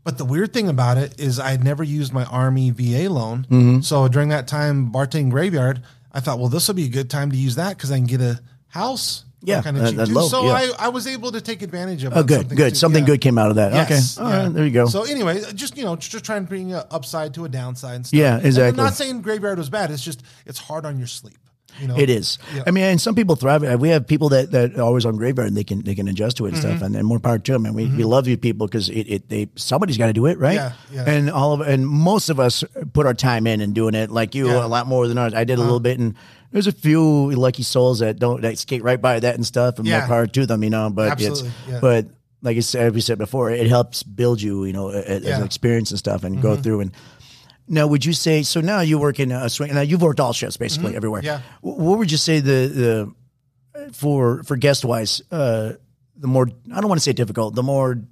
but the weird thing about it is I had never used my army VA loan. Mm-hmm. So during that time bartending graveyard, I thought, well, this will be a good time to use that because I can get a house. Yeah, kind of uh, low, so yeah. I, I was able to take advantage of. oh, good, something good. too. Something Yeah. good came out of that. Yes, okay, all yeah. right, there you go. So anyway, just you know, just trying to bring a upside to a downside. And stuff. Yeah, And exactly. I'm not saying graveyard was bad. It's just it's hard on your sleep. You know, It is. Yeah. I mean, and some people thrive. We have people that, that are always on graveyard and they can they can adjust to it and Mm-hmm. stuff. And, and more power to them. And we, we love you people because it, it they somebody's got to do it, right? Yeah, yeah. And all of and most of us put our time in and doing it. Like you, Yeah. Uh-huh. a lot more than ours. I did a little bit, and there's a few lucky souls that don't that skate right by that and stuff. And Yeah. more power to them, you know. But Absolutely, it's but like I said, we said before, it helps build you, you know, as. Mm-hmm. an experience and stuff, and go through and. Now, would you say so? Now you work in a swing. Now you've worked all shifts basically everywhere. Mm-hmm. Yeah. What would you say the the for for guest wise uh, the more I don't want to say difficult the more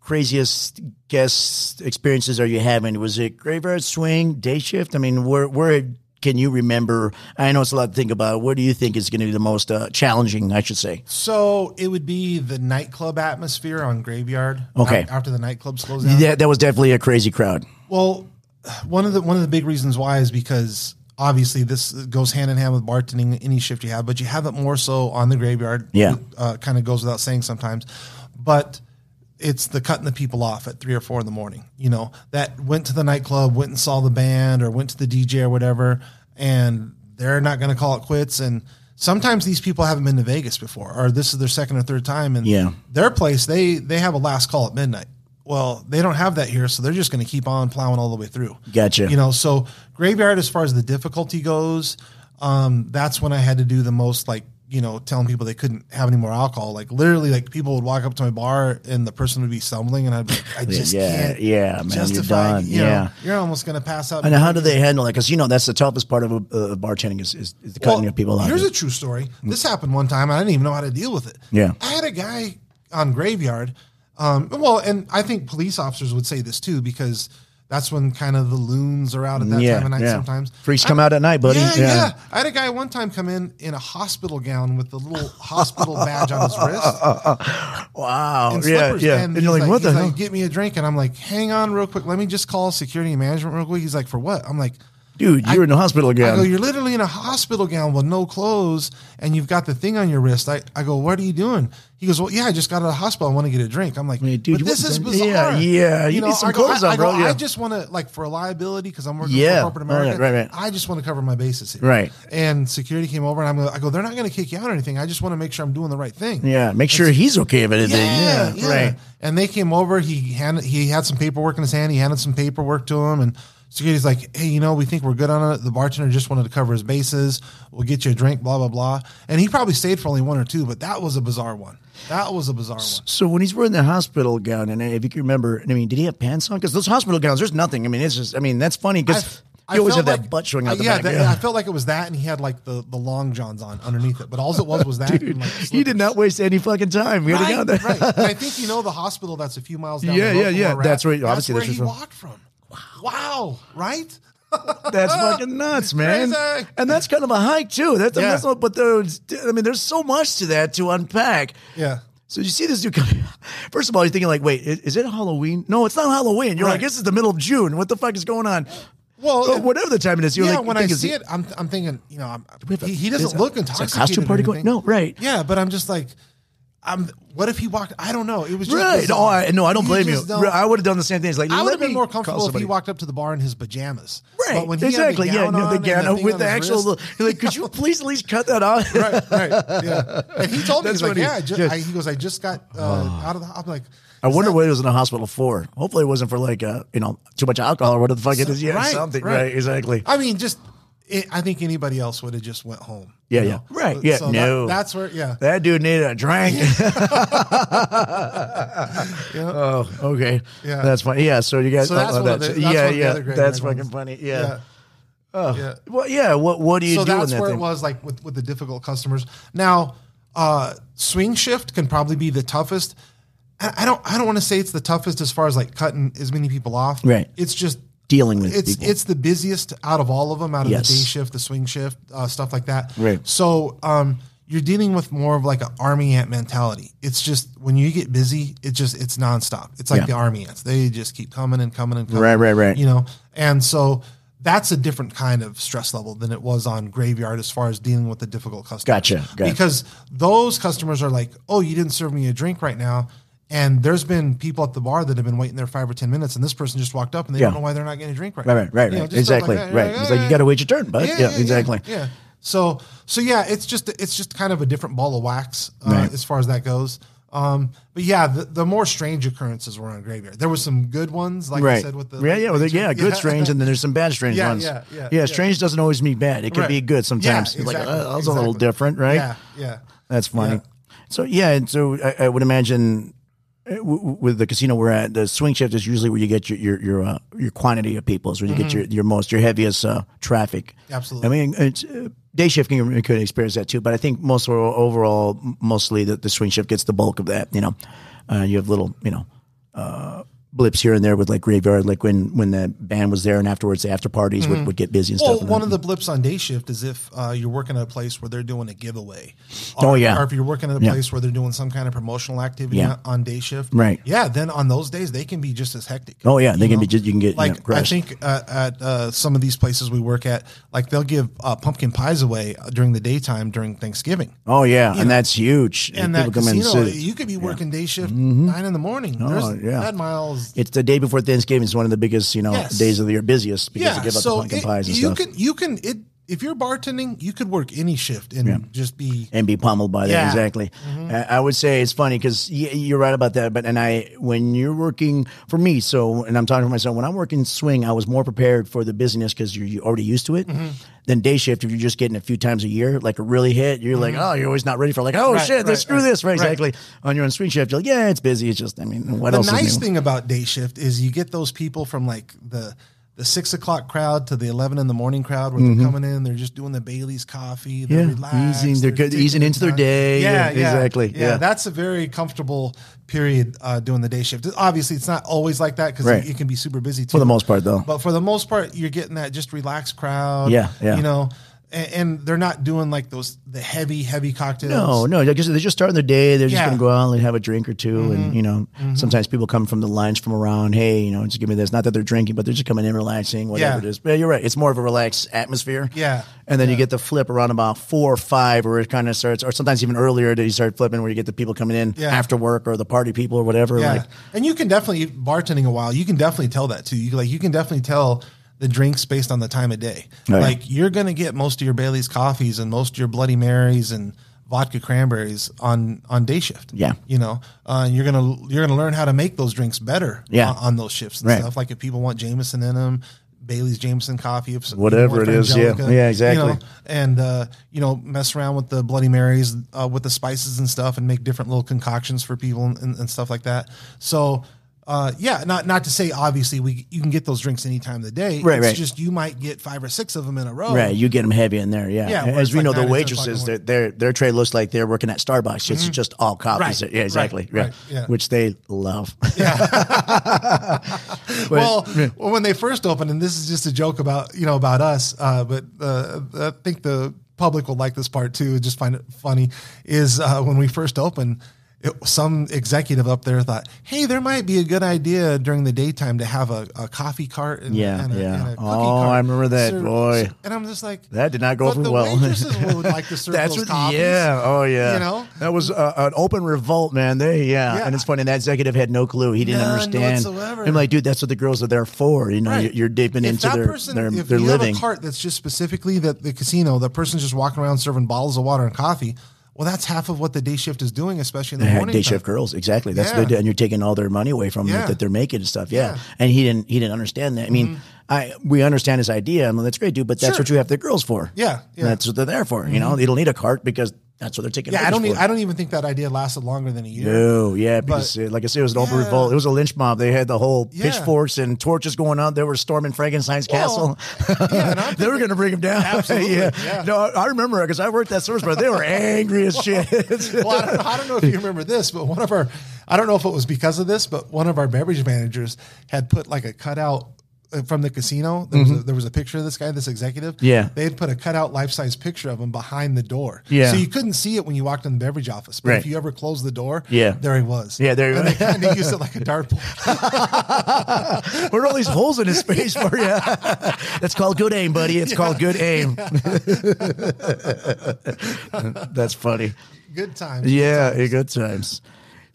craziest guest experiences are you having? Was it graveyard swing day shift? I mean, where where can you remember? I know it's a lot to think about. What do you think is going to be the most uh, challenging? I should say. So it would be the nightclub atmosphere on Graveyard. Okay. After the nightclub slows down. Yeah, that was definitely a crazy crowd. Well, one of the one of the big reasons why is because obviously this goes hand in hand with bartending any shift you have, but you have it more so on the graveyard. Yeah. uh, kind of goes without saying sometimes, but it's the cutting the people off at three or four in the morning. You know that went to the nightclub, went and saw the band, or went to the DJ or whatever, and they're not going to call it quits. And sometimes these people haven't been to Vegas before, or this is their second or third time, and Yeah. their place they they have a last call at midnight. Well, they don't have that here, so they're just going to keep on plowing all the way through. Gotcha. You know, so graveyard as far as the difficulty goes, um, that's when I had to do the most like you know telling people they couldn't have any more alcohol. Like literally, like people would walk up to my bar and the person would be stumbling, and I'd be, like, I just yeah, can't. yeah, man, you're done. you know, Yeah. you're almost going to pass out. And how do they handle it? Because you know that's the toughest part of uh, bartending is, is, is the cutting Well, your people off. Here's a true story. This happened one time. and I didn't even know how to deal with it. Yeah. I had a guy on graveyard. Um, well, and I think police officers would say this too because That's when kind of the loons are out at that yeah, time of night yeah. sometimes. Freaks come out at night, buddy. Yeah, Yeah. yeah, I had a guy one time come in in a hospital gown with the little hospital badge on his wrist Wow. and yeah, slippers. yeah. And, And, you're he's like, what the he's hell? Like, Get me a drink, and I'm like, hang on, real quick. Let me just call security and management real quick. He's like, for what? I'm like, Dude, you're in the hospital gown. I go, you're literally in a hospital gown with no clothes, and you've got the thing on your wrist. I, I go, what are you doing? He goes, well, yeah, I just got out of the hospital. I want to get a drink. I'm like, mean, dude, but this is bizarre. yeah, yeah, you need some I go, clothes I, on, I go, bro, yeah. I just want to like for a liability because I'm working Yeah. for corporate America. right, right. right. I just want to cover my bases here. Right. And security came over, and I'm, I go, they're not going to kick you out or anything. I just want to make sure I'm doing the right thing. yeah. Make sure he's okay with it. Yeah, then. yeah, Right. And they came over. He handed, he had some paperwork in his hand. He handed some paperwork to him, and security's like, "Hey, you know, we think we're good on it." The bartender just wanted to cover his bases. We'll get you a drink. Blah blah blah. And he probably stayed for only one or two, but that was a bizarre one. That was a bizarre one. So when he's wearing the hospital gown, and if you can remember, I mean, did he have pants on? Because those hospital gowns, there's nothing. I mean, it's just, I mean, that's funny because I you always have felt that like- butt showing out the yeah, back. that- yeah. I felt like it was that, and he had like the the long johns on underneath it. But all it was was that. and, like, he did not waste any fucking time. We had to go Right, there. right. And I think you know the hospital that's a few miles down. Yeah, the road yeah, yeah. That's at. where- obviously where that's he from- walked from. Wow, right? That's fucking nuts, man. Crazy. And that's kind of a hike too. That's, Yeah. that's not, but there's, I mean, there's so much to that to unpack. Yeah. So you see this dude coming. First of all, you're thinking like, wait, is, is it Halloween? No, it's not Halloween. You're like, this is the middle of June. What the fuck is going on? Well, Or whatever the time it is, you're yeah, like, when I see it, I'm, I'm thinking, you know, I'm, he, he doesn't look intoxicated. costume party going- no, right. Yeah, but I'm just like, I'm. What if he walked? I don't know. It was just Right. No, I, no, I don't blame you. don't- I would have done the same thing. It's like, I would have been more comfortable if he walked up to the bar in his pajamas. Right. But when he exactly. yeah. gown No, on the gown with the actual. wrist- little- like, could you please at least cut that off? right, right, yeah. And he told me, he's like, funny. yeah, I just. I, he goes, I just got uh, out of the. I'm like, I wonder that- what he was in the hospital for. Hopefully, it wasn't for like, uh, you know, too much alcohol or what the fuck it is. Yeah, Right, something. right. Right. Exactly. I mean, just. It, I think anybody else would have just went home. Yeah, you yeah. know? Right, yeah, So no. that, that's where, yeah. That dude needed a drink. Oh, okay. Yeah. That's funny. Yeah. So you guys. So that's oh, one of that's- the- that's yeah, one of the yeah. other That's fucking ones. funny. Yeah. Oh. Yeah. Well, yeah. What What do you so do in that's that where thing? it was like with, with the difficult customers. Now, uh, swing shift can probably be the toughest. I I don't I don't want to say it's the toughest as far as like cutting as many people off. Right. It's just Dealing with it's people. it's the busiest out of all of them, out of Yes. the day shift, the swing shift, uh, stuff like that. Right. So um, you're dealing with more of like an army ant mentality. It's just when you get busy, it just it's nonstop. It's like Yeah. the army ants; they just keep coming and coming and coming. Right, right, right. You know, and so that's a different kind of stress level than it was on graveyard as far as dealing with the difficult customers. Gotcha, gotcha. Because those customers are like, "Oh, you didn't serve me a drink right now." And there's been people at the bar that have been waiting there five or ten minutes, and this person just walked up and they Yeah. don't know why they're not getting a drink right. Right, right, right, You know, right. Exactly. like right. It's like you got to wait your turn, bud. Yeah, exactly. Yeah, So, so yeah, it's just it's just kind of a different ball of wax uh, Right. as far as that goes. Um, but yeah, the, the more strange occurrences were on graveyard. There was some good ones, like I said, with the yeah, yeah, well, yeah, good strange, and then there's some bad strange Yeah, ones. yeah, yeah, yeah. strange doesn't always mean bad. It can Right. be good sometimes. Yeah, You're like, exactly, oh, that was a little different, right? Yeah, yeah. That's funny. Yeah. So yeah, and so I, I would imagine uh, with the casino we're at, the swing shift is usually where you get your your your, uh, your quantity of people. Is where you get your, your most your heaviest uh, traffic. Mm-hmm. Absolutely. I mean, it's, uh, day shift can could experience that too, but I think most overall, mostly the, the swing shift gets the bulk of that. You know, uh, you have little you know. Blips here and there with like graveyard, like when when the band was there and afterwards the after parties would, would get busy and Mm-hmm. Well, stuff. one of the blips on day shift is if uh, you're working at a place where they're doing a giveaway. Oh, Or- yeah. Or if you're working at a Yeah. place where they're doing some kind of promotional activity Yeah. on, day shift. Right. Yeah. Then on those days, they can be just as hectic. Oh, yeah, they you can be just- you can get, you like know, I think uh, at uh, some of these places we work at, like they'll give uh, pumpkin pies away during the daytime during Thanksgiving. oh yeah, and know, that's huge. And People that come in and casino, you could be working day shift nine in the morning. Oh, There's, yeah. That miles It's the day before Thanksgiving. It's one of the biggest, you know, Yes. days of the year, busiest because yeah, they give so the pumpkin it- pies and you stuff, can you can it if you're bartending, you could work any shift and just be and be pummeled by that. Yeah. Exactly. I, I would say it's funny because you're right about that. But and I, when you're working for me, so and I'm talking for myself. When I'm working swing, I was more prepared for the busyness because you're, you're already used to it. Mm-hmm. Then day shift, if you're just getting a few times a year, like a really hit, you're like, oh, you're always not ready for like, oh Mm-hmm. Right, shit, right, screw right, this, right? right. Exactly. On your own swing shift, you're like, yeah, it's busy. It's just, I mean, what the else? The nice is thing about day shift is you get those people from like the the six o'clock crowd to the eleven in the morning crowd where they're coming in, they're just doing the Bailey's coffee, they're Mm-hmm. Yeah, relaxed, easing- they're good- easing into their day. Yeah, exactly. Yeah, Yeah. that's a very comfortable period uh, doing the day shift. Obviously, it's not always like that because Right. it, it can be super busy too. For the most part, though. But for the most part, you're getting that just relaxed crowd. Yeah, yeah. You know, and, and they're not doing like those the heavy, heavy cocktails. No, no, they're just, they're just starting their day. They're just Yeah. going to go out and have a drink or 2 Mm-hmm. And, you know, sometimes people come from the lunch from around, hey, you know, just give me this. Not that they're drinking, but they're just coming in relaxing, whatever Yeah. it is. But you're right. It's more of a relaxed atmosphere. Yeah. And then you get the flip around about four or five where it kind of starts, or sometimes even earlier that you start flipping where you get the people coming in Yeah. after work or the party people or whatever. Yeah, Like, and you can definitely bartending a while. You can definitely tell that too. You like you can definitely tell the drinks based on the time of day. Right. Like you're gonna get most of your Bailey's coffees and most of your Bloody Marys and vodka cranberries on on day shift. Yeah. you know, uh, you're gonna you're gonna learn how to make those drinks better. Yeah. on, on those shifts and Right. stuff. Like if people want Jameson in them. Bailey's Jameson coffee, Whatever it is. is, yeah. Yeah, exactly. You know, and uh, you know, mess around with the Bloody Marys uh, with the spices and stuff, and make different little concoctions for people and, and, and stuff like that. So, uh, yeah, not not to say obviously we you can get those drinks any time of the day. Right, it's right. Just you might get five or six of them in a row. Right, you get them heavy in there, yeah. Yeah, As we like know, the waitresses, their, their their tray looks like they're working at Starbucks. It's just all coffees. Right, Yeah, exactly. right, yeah. right, yeah. Which they love. well, well, when they first opened, and this is just a joke about you know about us, uh, but uh, I think the public will like this part too. Just find it funny is uh, when we first opened. It, some executive up there thought, "Hey, there might be a good idea during the daytime to have a, a coffee cart and, Yeah, and a, yeah. and a cookie Oh, cart." I remember that, boy. And I'm just like, That did not go over well. waitresses would like to serve That's those what, coffees. yeah. Oh, yeah. You know? that was uh, an open revolt, man. They, yeah. Yeah. and it's funny. That executive had no clue. He didn't None understand. whatsoever. I'm like, dude, that's what the girls are there for. You know, Right. you're, you're dipping if into their person, their, if their you living. have a cart that's just specifically that the casino, the person's just walking around serving bottles of water and coffee. Well, that's half of what the day shift is doing, especially in the Yeah, morning. day time. shift girls, exactly. That's Yeah. and you're taking all their money away from them that they're making and stuff. Yeah. Yeah. and he didn't. He didn't understand that. I mean, I we understand his idea. I mean, that's great, dude. But that's Sure. what you have the girls for. Yeah, yeah. Mm-hmm. that's what they're there for. You know, they don't need a cart because that's what they're taking. Yeah, I don't. e-. I don't even think that idea lasted longer than a year. No, yeah, because uh, like I said, it was an open revolt. It was a lynch mob. They had the whole Yeah. pitchforks and torches going on. They were storming Frankenstein's Well, castle. yeah, I'm they were going to bring him down. Absolutely, yeah. yeah. No, I remember because I worked at service, but they were angry as shit. Well, I don't, know, I don't know if you remember this, but one of our, I don't know if it was because of this, but one of our beverage managers had put like a cutout from the casino. There, was a, there was a picture of this guy, this executive. Mm-hmm. Yeah. They had put a cutout life size picture of him behind the door. Yeah. So you couldn't see it when you walked in the beverage office. But Right. if you ever closed the door, Yeah. there he was. Yeah, there he and was. they kind of used it like a dartboard. What are all these holes in his face for you? That's called good aim, buddy. It's called good aim. That's funny. Good times. Yeah, eh, good times.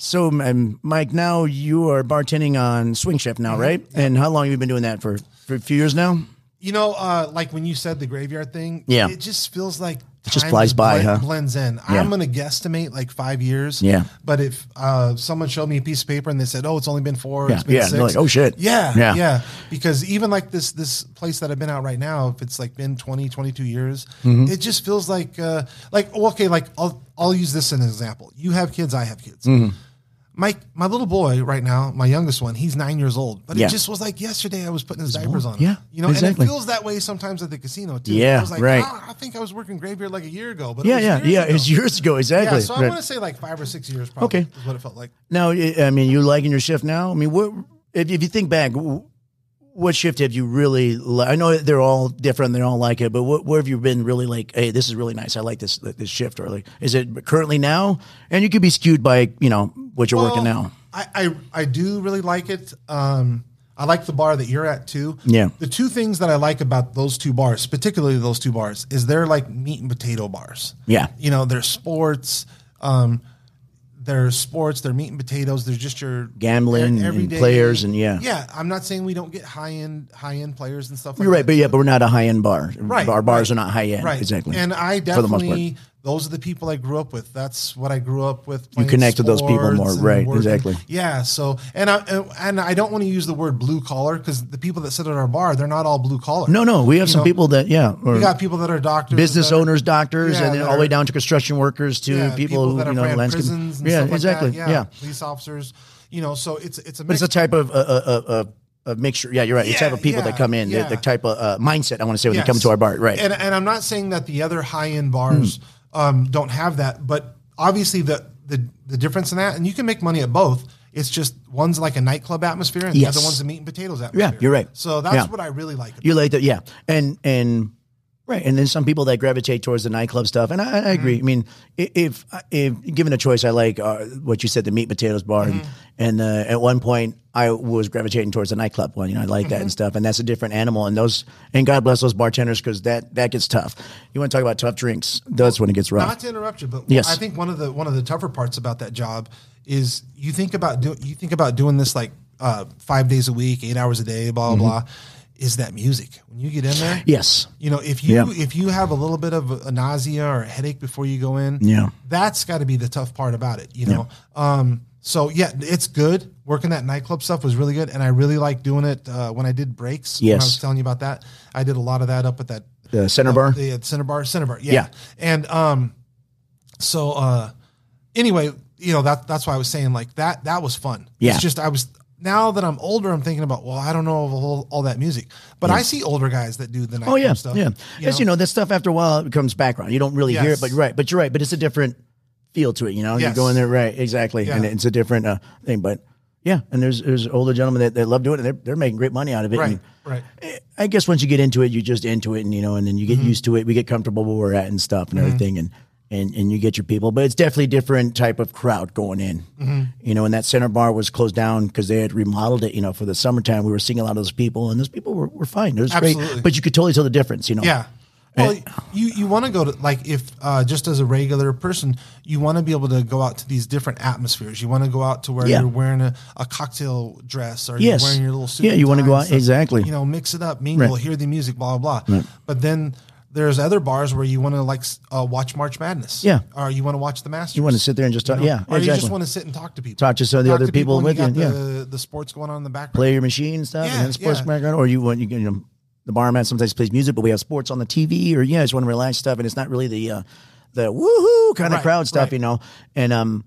So, um, Mike, now you are bartending on Swing Shift now, right? And how long have you been doing that for? For a few years now? You know, uh, like when you said the graveyard thing, Yeah. it just feels like It just flies by, blend- huh? Blends in. Yeah. I'm going to guesstimate like five years. Yeah. But if uh, someone showed me a piece of paper and they said, "Oh, it's only been four, Yeah, it's been yeah, 6 they're like, "Oh, shit." Yeah, Yeah. yeah, Because even like this this place that I've been out right now, if it's like been 20, 22 years, Mm-hmm. it just feels like uh, like okay, like I'll I'll use this as an example. You have kids, I have kids. Mm-hmm. My my little boy right now, my youngest one, he's nine years old. But Yeah. it just was like yesterday I was putting his diapers on. him. Yeah, you know, exactly. and it feels that way sometimes at the casino too. Yeah, I was like, right. "Ah, I think I was working graveyard like a year ago, but Yeah, yeah, yeah. ago." It's years ago, exactly. Yeah, so I Right. want to say like five or six years, probably. Okay. is what it felt like. Now, I I mean, you liking your shift now? I mean, what if, if you think back, what shift have you really? Li- I know they're all different; they all like it, but what, where have you been really like? Hey, this is really nice. I like this this shift. Or like, is it currently now? And you could be skewed by you know what you're working now. I, I I do really like it. Um, I like the bar that you're at too. Yeah. The two things that I like about those two bars, particularly those two bars, is they're like meat and potato bars. Yeah. You know, they're sports. Um, they're sports. They're meat and potatoes. They're just your Gambling and players and yeah. Yeah. I'm not saying we don't get high end high end players and stuff. like You're right, that. but yeah, but we're not a high end bar. Right, Our bars right. are not high end. Right. Exactly. And I For the most part. definitely those are the people I grew up with. That's what I grew up with. You connect with those people more. Right, working. exactly. Yeah. So and I and I don't want to use the word blue collar because the people that sit at our bar they're not all blue collar. no, no, we have You some know, people that yeah, We got people that are doctors, business are- owners, doctors, Yeah, and then all the way down to construction workers to yeah, people, who that you know landscape. prisons. And yeah, stuff like exactly. That. yeah. police officers. You know, so it's it's a But mix. it's a type of uh, uh, uh, uh, a mixture. Yeah, you're right. the Yeah, type of people yeah, that come in, yeah. the, the type of uh, mindset I want to say when they come to our bar. Right. And and I'm not saying that the other high end bars Hmm. Um, don't have that, but obviously the the the difference in that, and you can make money at both. It's just one's like a nightclub atmosphere, and Yes. the other one's a meat and potatoes atmosphere. Yeah, you're right. So that's Yeah. what I really like. About You like that, yeah, and and right, and then some people that gravitate towards the nightclub stuff, and I, I agree. Mm-hmm. I mean, if if given a choice, I like uh, what you said, the meat and potatoes bar, and, Mm-hmm. and uh, at one point I was gravitating towards the nightclub one. You know, I like Mm-hmm. that and stuff, and that's a different animal. And those, and God bless those bartenders because that that gets tough. You want to talk about tough drinks? That's when it gets rough. Not to interrupt you, but Yes. I think one of the one of the tougher parts about that job is you think about do, you think about doing this like uh, five days a week, eight hours a day, blah blah blah. Is that music when you get in there? yes, You know, if you Yeah. if you have a little bit of a nausea or a headache before you go in, Yeah. that's got to be the tough part about it. You know, um, so yeah, it's good. Working that nightclub stuff was really good, and I really like doing it uh, when I did breaks. when I was telling you about that. I did a lot of that up at that the center uh, bar. the uh, center bar, center bar. Yeah. Yeah. And um, so uh, anyway, you know that that's why I was saying like that that was fun. Yeah. It's just I was now that I'm older, I'm thinking about well, I don't know of all, all that music, but I see older guys that do the nightclub Oh yeah, stuff. yeah. You As you know, that stuff after a while it becomes background. You don't really hear it, but you're right. But you're right. But it's a different feel to it. You know, you Yes. go in there, right? Exactly, Yeah. and it's a different uh, thing. But yeah, and there's there's older gentlemen that, that love doing it. They're they're making great money out of it. right, And right. I guess once you get into it, you just into it, and you know, and then you get Mm-hmm. used to it. We get comfortable where we're at and stuff and everything, and. And, and you get your people, but it's definitely a different type of crowd going in. Mm-hmm. You know, and that center bar was closed down because they had remodeled it. You know, for the summertime, we were seeing a lot of those people, and those people were, were fine. It was great, but you could totally tell the difference. You know, Yeah. Well, you you want to go to like if uh, just as a regular person, you want to be able to go out to these different atmospheres. You want to go out to where Yeah. you're wearing a, a cocktail dress or Yes. you're wearing your little suit. Yeah, you wanna go out- stuff. exactly. You know, mix it up, mingle, Right. hear the music, blah blah blah. But then there's other bars where you want to like uh, watch March Madness. Yeah. Or you want to watch the Masters. You want to sit there and just talk, yeah, Or you just want to sit and talk to people. Talk to some of the Talk other to people with got you, yeah. The, the sports going on in the background. play your machine and stuff, Yeah, and then sports yeah. background, or you want you, you know, the barman sometimes plays music, but we have sports on the TV, or yeah, I just want to relax stuff, and it's not really the uh, the woohoo kind of Right, crowd stuff, right. you know, and um,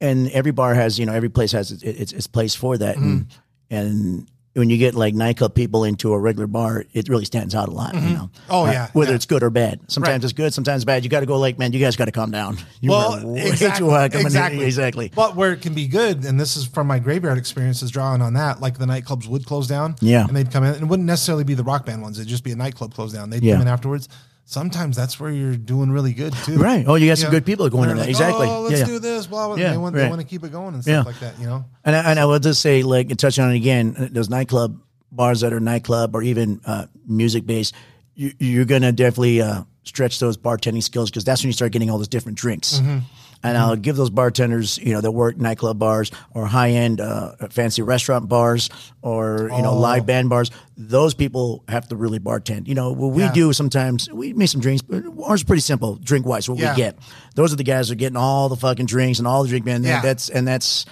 and every bar has you know every place has its its, its place for that, Mm-hmm. and when you get like nightclub people into a regular bar, it really stands out a lot, you know. Oh, Uh, yeah, whether yeah. it's good or bad. Sometimes Right. it's good, sometimes bad. You got to go like, man, you guys got to calm down. You well, exactly, too high coming in. exactly, exactly. But where it can be good, and this is from my graveyard experiences, drawing on that, like the nightclubs would close down, Yeah. and they'd come in, and it wouldn't necessarily be the rock band ones; it'd just be a nightclub close down. They'd Yeah. come in afterwards. Sometimes that's where you're doing really good too, Right. Oh, you got some know? good people going in there. like, Exactly. Oh, let's Yeah. do this. Blah blah. Yeah, they want right. they want to keep it going and stuff Yeah. like that. You know. And I, and I will just say, like, touch on it again, those nightclub bars that are nightclub or even uh, music based, you, you're going to definitely uh, stretch those bartending skills because that's when you start getting all those different drinks. Mm-hmm. And I'll give those bartenders, you know, that work nightclub bars or high end uh, fancy restaurant bars or, you know, Oh. live band bars. Those people have to really bartend. You know, what we Yeah. do sometimes, we make some drinks, but ours is pretty simple, drink wise, what Yeah. we get. Those are the guys that are getting all the fucking drinks and all the drink, man. Yeah. That's, and that's,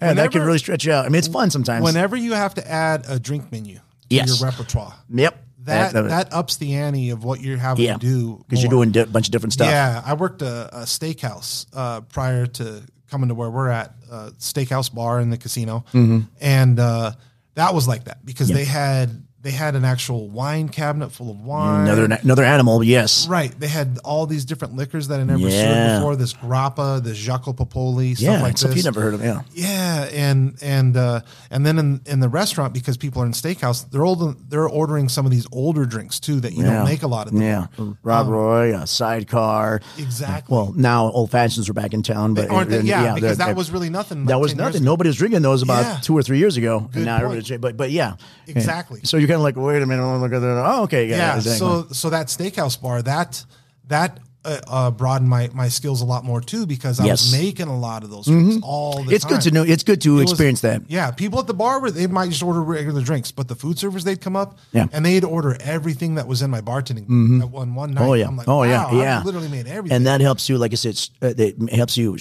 and that can really stretch you out. I mean, it's fun sometimes. Whenever you have to add a drink menu to Yes. your repertoire, Yep. That that ups the ante of what you're having yeah, to do because you're doing a bunch of different stuff. Yeah, I worked a, a steakhouse uh, prior to coming to where we're at, a steakhouse bar in the casino, Mm-hmm. and uh, that was like that because they had they had an actual wine cabinet full of wine. Another another animal, yes. Right, they had all these different liquors that I never Yeah. served before. This grappa, this Jacopo Poli, stuff Yeah, like stuff you never heard of. Yeah, Yeah, and and uh, and then in, in the restaurant because people are in steakhouse, they're old. They're ordering some of these older drinks too that you yeah. don't make a lot of. Them. Yeah, Rob Roy, a sidecar. Exactly. Well, now old fashions are back in town, but Aren't they? Yeah, they're- because that was really nothing. that like was nothing. Nobody was drinking those about Yeah. two or three years ago. Good and now point. everybody's but but yeah, Exactly. So you're kind of like, wait a minute, I wanna look at that. Oh, okay, yeah, yeah so so that steakhouse bar that that uh, uh, broadened my my skills a lot more too because I Yes. Mm-hmm. was making a lot of those drinks all the it's time. good to know. It's good to It was- experience that. Yeah, people at the bar were they might just order regular drinks, but the food servers they'd come up Yeah. and they'd order everything that was in my bartending at one one night. Oh yeah. I'm like, oh yeah. wow, I've Yeah. literally made everything. And that helps you, like I said, uh, it helps you,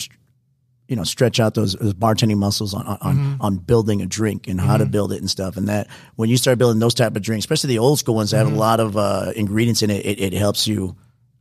you know, stretch out those, those bartending muscles on on, Mm-hmm. on building a drink and how to build it and stuff. And that when you start building those type of drinks, especially the old school ones that Mm-hmm. have a lot of uh, ingredients in it, it, it helps you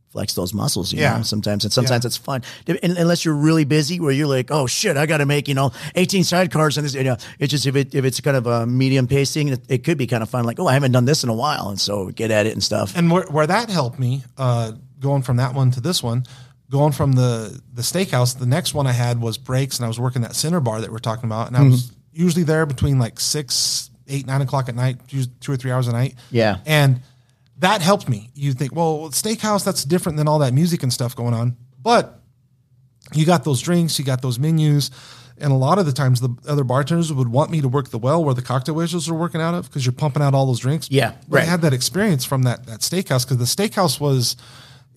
flex those muscles. You Yeah. know, sometimes and sometimes it's fun, and, unless you're really busy, where you're like, oh shit, I got to make you know 18 sidecars and this. You know, it's just if it if it's kind of a medium pacing, it, it could be kind of fun. Like, oh, I haven't done this in a while, and so get at it and stuff. And where, where that helped me, uh, going from that one to this one, going from the the steakhouse, the next one I had was breaks, and I was working that center bar that we're talking about, and I was Mm-hmm. usually there between like six, eight, nine o'clock at night, two or three hours a night. Yeah. and that helped me. You think, well, steakhouse that's different than all that music and stuff going on, but you got those drinks, you got those menus. And a lot of the times, the other bartenders would want me to work the well where the cocktail waiters are working out of because you're pumping out all those drinks. Yeah, But I right. had that experience from that that steakhouse because the steakhouse was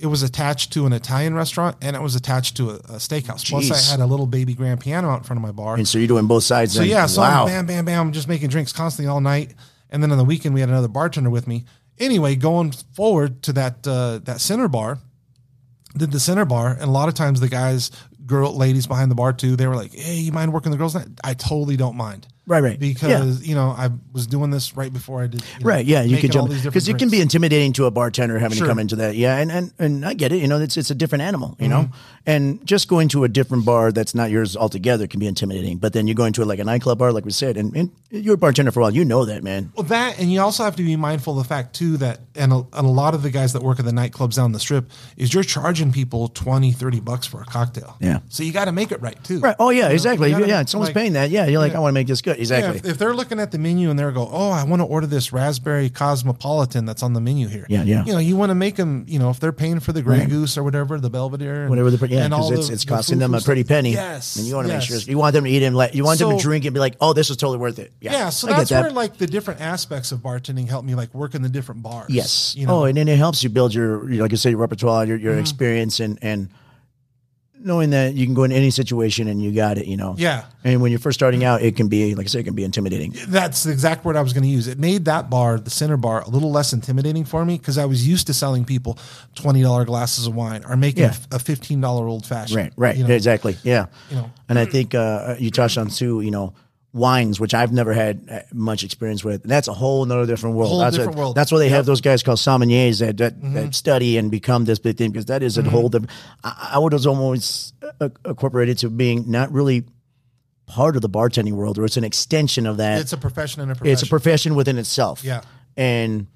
it was attached to an Italian restaurant and it was attached to a, a steakhouse. Plus, I had a little baby grand piano out in front of my bar. And so you're doing both sides. So then. yeah, so wow. I'm bam, bam, bam, just making drinks constantly all night. And then on the weekend, we had another bartender with me. Anyway, going forward to that uh, that center bar, did the center bar, and a lot of times the guys, girl, ladies behind the bar too, they were like, "Hey, you mind working the girls' night?" I totally don't mind. Right, right. Because you know I was doing this right before I did. you know, Right, yeah, you could jump because it can be intimidating to a bartender having Sure. to come into that. Yeah, and and and I get it. You know, it's it's a different animal. You know, Mm-hmm. and just going to a different bar that's not yours altogether can be intimidating. But then you go into like a nightclub bar, like we said, and, and you're a bartender for a while. You know that, man. Well, that, and you also have to be mindful of the fact too that, and a, and a lot of the guys that work at the nightclubs down the strip is you're charging people 20, 30 bucks for a cocktail. Yeah. So you got to make it right too. Right. Oh yeah, exactly. gotta, yeah, someone's like- paying that. Yeah, you're like, I want to make this good. Yeah, Exactly. if, if they're looking at the menu and they're go, oh, I want to order this raspberry cosmopolitan that's on the menu here. Yeah, yeah. You know, you want to make them. You know, if they're paying for the Grey Right. Goose or whatever, the Belvedere, and, Whatever the yeah, because it's the- it's the costing them a pretty penny. Yes, and you want to yes. make sure you want them to eat like you want them to drink and be like, oh, this is totally worth it. Yeah, Yeah, so I that's that. where like the different aspects of bartending help me like work in the different bars. Yes. You know, Oh, and then it helps you build your, like I said, your repertoire, your, Mm-hmm. your experience, and and knowing that you can go in any situation and you got it. You know. Yeah. And when you're first starting out, it can be, like I said, it can be intimidating. That's the exact word I was going to use. It made that bar, the center bar, a little less intimidating for me because I was used to selling people twenty dollar glasses of wine or making Yeah. a fifteen dollar old fashioned. Right. Right. You know? exactly. Yeah. You know. And I think uh, you touched on too. You know. Wines, which I've never had uh, much experience with, and that's a whole another different world. Whole that's different world. That's why they Yep. Mm-hmm. have those guys called sommeliers that that, that study and become this big thing because that is a whole different. I, I would have almost uh, incorporated to being not really part of the bartending world, or it's an extension of that. It's a profession and a profession. it's a profession within itself. Yeah. And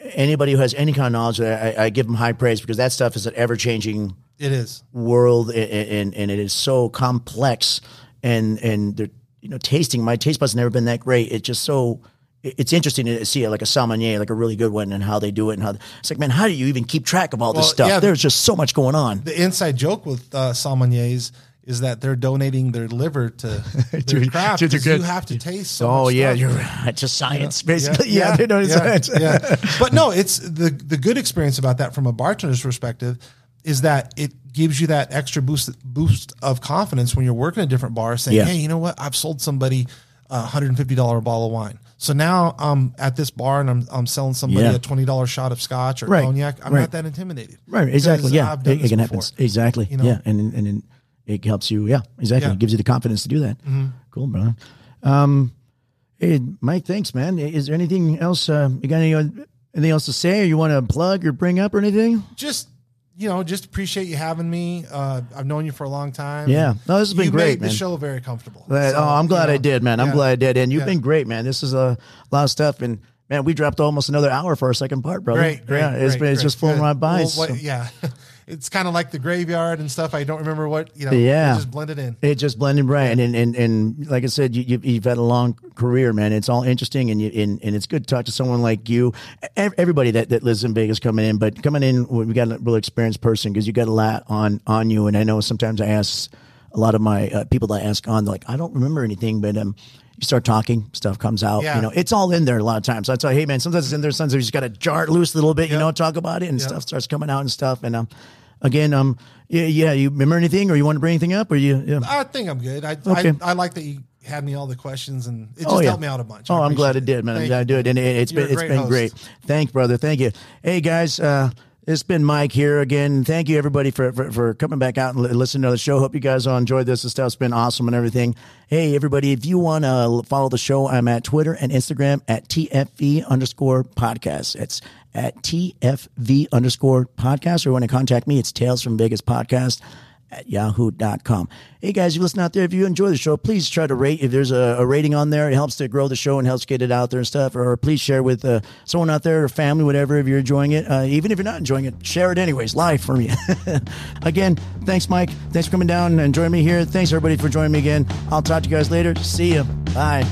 anybody who has any kind of knowledge, I, I give them high praise because that stuff is an ever changing It is. world and, and, and it is so complex and, and they're, you know, tasting, my taste buds never been that great. It's just so, it's interesting to see it like a sommelier, like a really good one and how they do it and how it's like, man, how do you even keep track of all this stuff? yeah. There's just so much going on. The inside joke with uh, sommeliers is that they're donating their liver to their To- craft to- to 'cause get- you have to taste. So oh yeah, stuff. you're right. It's just science, basically. Yeah, it's yeah, science. yeah. But no, it's the the good experience about that from a bartender's perspective is that it gives you that extra boost boost of confidence when you're working a different bar, saying, Yeah. "Hey, you know what? I've sold somebody a hundred and fifty dollar bottle of wine. So now I'm at this bar and I'm I'm selling somebody Yeah. a twenty dollar shot of scotch or Right, cognac. I'm right. not that intimidated, Right, exactly. Yeah, I've done it, it can happen. Exactly. know? Yeah, and and then it helps you. Yeah, exactly. Yeah. It gives you the confidence to do that. Cool, brother. Um, hey, Mike, thanks, man. Is there anything else? Uh, you got any uh, anything else to say, or you want to plug or bring up or anything? just you know, just appreciate you having me. Uh, I've known you for a long time. Yeah. No, this has been you great, made the show very comfortable. So, oh, I'm glad you know, I did, man. I'm yeah. glad I did, and you've Yeah. been great, man. This is a lot of stuff, and man, we dropped almost another hour for our second part, brother. Great, great. Yeah, it's great, been it's just flown right by. Well, so- what- yeah, it's kind of like the graveyard and stuff. I don't remember what you know. Yeah. it just blended in. It just blended right, and, and and and like I said, you, you you've had a long career, man. It's all interesting, and you and, and it's good to talk to someone like you. Everybody that, that lives in Vegas coming in, but coming in, we got a real experienced person because you got a lot on on you. And I know sometimes I ask a lot of my uh, people that I ask on, like, I don't remember anything, but um. You start talking, stuff comes out. Yeah. You know, it's all in there a lot of times. So I tell you, hey man, sometimes it's in there. Sometimes you just got to jar it loose a little bit. You know, talk about it, and Yep. stuff starts coming out and stuff. And um, again, um, yeah, yeah. You remember anything, or you want to bring anything up, or you? Yeah. I think I'm good. I, Okay. I I like that you had me all the questions and it just Oh, yeah. helped me out a bunch. Oh, I'm glad it did, man. I'm glad I you. did, and it, it's You're been it's great been host. great. Thanks, brother. Thank you. Hey guys, uh, It's been Mike here again. Thank you everybody for, for, for coming back out and li- listening to the show. Hope you guys all enjoyed this. This stuff's been awesome and everything. Hey, everybody, if you want to follow the show, I'm at Twitter and Instagram at TFV underscore podcast. It's at TFV underscore podcast or you want to contact me, it's Tales from Vegas podcast at yahoo.com. Hey guys, you listen out there. If you enjoy the show, please try to rate. If there's a, a rating on there, it helps to grow the show and helps get it out there and stuff. Or please share with uh, someone out there or family, whatever, if you're enjoying it. Uh, even if you're not enjoying it, share it anyways, live for me. again, thanks, Mike. Thanks for coming down and joining me here. Thanks, everybody, for joining me again. I'll talk to you guys later. See you. Bye.